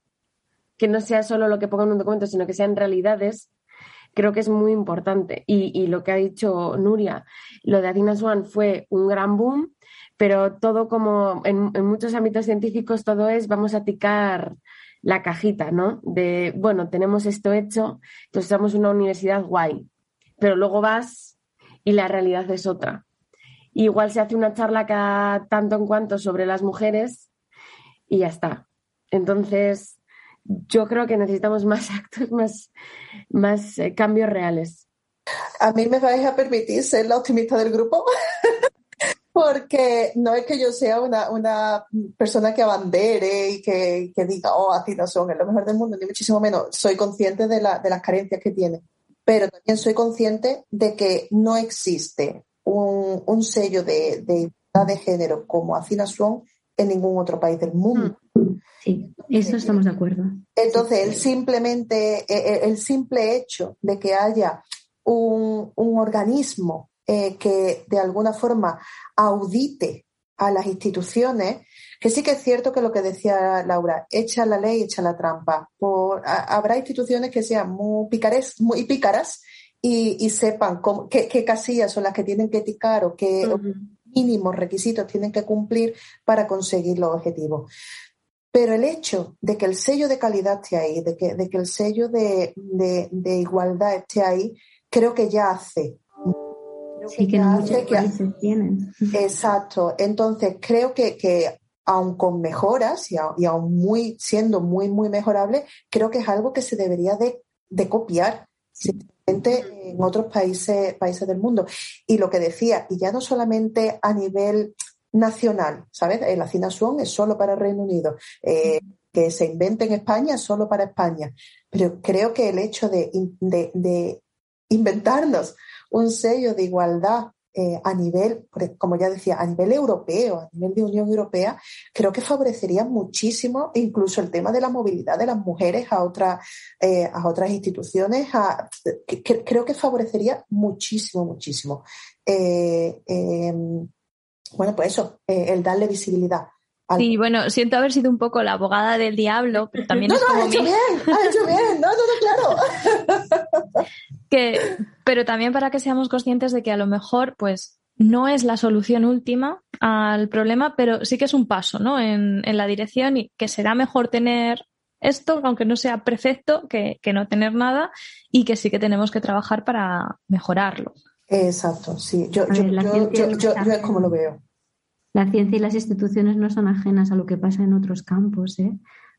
que no sea solo lo que ponga en un documento, sino que sean realidades, creo que es muy importante. Y, lo que ha dicho Nuria, lo de Athena Swan fue un gran boom, pero todo como en, muchos ámbitos científicos, todo es vamos a ticar la cajita, ¿no? De, bueno, tenemos esto hecho, entonces somos una universidad guay, pero luego vas y la realidad es otra. igual se hace una charla cada tanto en cuanto sobre las mujeres y ya está. Entonces, yo creo que necesitamos más actos, más, más eh, cambios reales. A mí me vais a permitir ser la optimista del grupo, porque no es que yo sea una, una persona que abandere y que, que, diga, oh, así no son, es lo mejor del mundo, ni muchísimo menos. Soy consciente de, la, de las carencias que tiene, pero también soy consciente de que no existe un, un sello de, de igualdad de género como Acina Swan en ningún otro país del mundo. Mm. Sí, eso estamos de acuerdo. Entonces, el simplemente, eh, eh, el simple hecho de que haya un, organismo eh, que de alguna forma audite a las instituciones, que sí que es cierto que lo que decía Laura, echa la ley, echa la trampa. habrá instituciones que sean muy, picares, muy pícaras y, sepan qué, casillas son las que tienen que eticar o qué mínimos requisitos tienen que cumplir para conseguir los objetivos. Pero el hecho de que el sello de calidad esté ahí, de que, de que el sello de, igualdad esté ahí, creo que ya hace. Sí, que, no muchos tienen. Exacto. Entonces, creo que, que aun con mejoras y, aún muy, siendo muy, muy mejorable, creo que es algo que se debería de, copiar simplemente en otros países, países del mundo. Y lo que decía, y ya no solamente a nivel nacional, ¿sabes? La Cina Swan es solo para el Reino Unido. Eh, que se invente en España es solo para España. Pero creo que el hecho de, inventarnos un sello de igualdad eh, a nivel, como ya decía, a nivel europeo, a nivel de Unión Europea, creo que favorecería muchísimo incluso el tema de la movilidad de las mujeres a, otras eh, a otras instituciones. creo que favorecería muchísimo, muchísimo. Em, bueno, pues eso, eh, el darle visibilidad. Sí, bueno, siento haber sido un poco la abogada del diablo, pero también no, es no, como ha hecho bien, ha hecho bien, no, no, no, claro. que, pero también para que seamos conscientes de que a lo mejor, pues, no es la solución última al problema, pero sí que es un paso, ¿no? En, en la dirección y que será mejor tener esto, aunque no sea perfecto, que, que no tener nada y que sí que tenemos que trabajar para mejorarlo. Exacto, sí, yo, yo, ver, yo es como lo veo. La ciencia y las instituciones no son ajenas a lo que pasa en otros campos, ¿eh?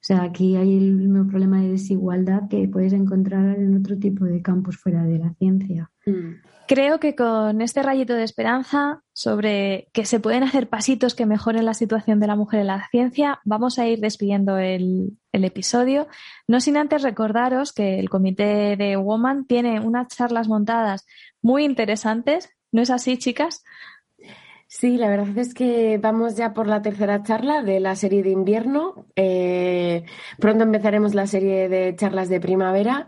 O sea, aquí hay el mismo problema de desigualdad que puedes encontrar en otro tipo de campos fuera de la ciencia. Mm. Creo que con este rayito de esperanza sobre que se pueden hacer pasitos que mejoren la situación de la mujer en la ciencia, vamos a ir despidiendo el, el episodio. No sin antes recordaros que el comité de Woman tiene unas charlas montadas muy interesantes. ¿No es así, chicas? Sí, la verdad es que vamos ya por la tercera charla de la serie de invierno. Eh, pronto empezaremos la serie de charlas de primavera.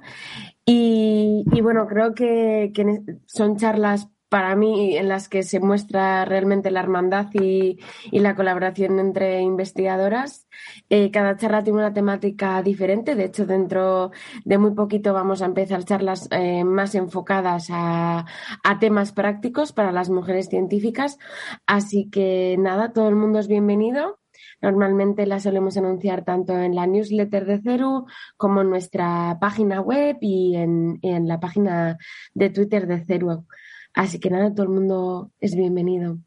Y, y bueno, creo que, que son charlas para mí en las que se muestra realmente la hermandad y, y la colaboración entre investigadoras. Eh, cada charla tiene una temática diferente. De hecho, dentro de muy poquito vamos a empezar charlas eh, más enfocadas a, temas prácticos para las mujeres científicas. Así que nada, todo el mundo es bienvenido. Normalmente la solemos anunciar tanto en la newsletter de CERU como en nuestra página web y en la página de Twitter de CERU. Así que nada, todo el mundo es bienvenido.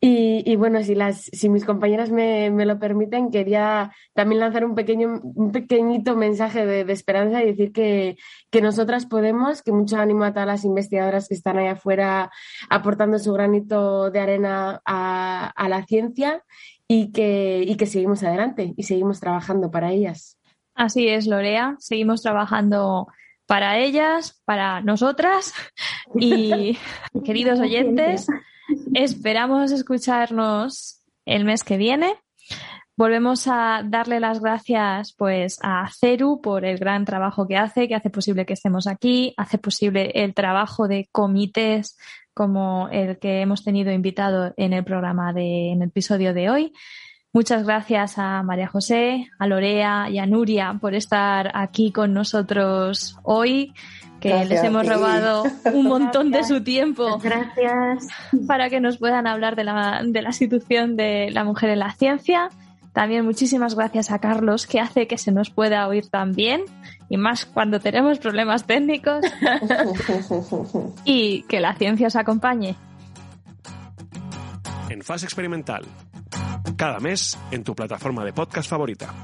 Y, bueno, si, las, si mis compañeras me, me lo permiten, quería también lanzar un, pequeño, un pequeñito mensaje de, de esperanza y decir que, que nosotras podemos, que mucho ánimo a todas las investigadoras que están ahí afuera aportando su granito de arena a, a la ciencia y que, y que seguimos adelante y seguimos trabajando para ellas. Así es, Lorea. Seguimos trabajando para ellas, para nosotras y queridos oyentes, esperamos escucharnos el mes que viene. Volvemos a darle las gracias pues a Ceru por el gran trabajo que hace, que hace posible que estemos aquí, hace posible el trabajo de comités como el que hemos tenido invitado en el programa de en el episodio de hoy. Muchas gracias a María José, a Lorea y a Nuria por estar aquí con nosotros hoy, que Gracias les hemos robado un montón de su tiempo Gracias. para que nos puedan hablar de la, de la institución de la mujer en la ciencia. También muchísimas gracias a Carlos, que hace que se nos pueda oír tan bien, y más cuando tenemos problemas técnicos, y que la ciencia os acompañe. En fase experimental. Cada mes en tu plataforma de podcast favorita.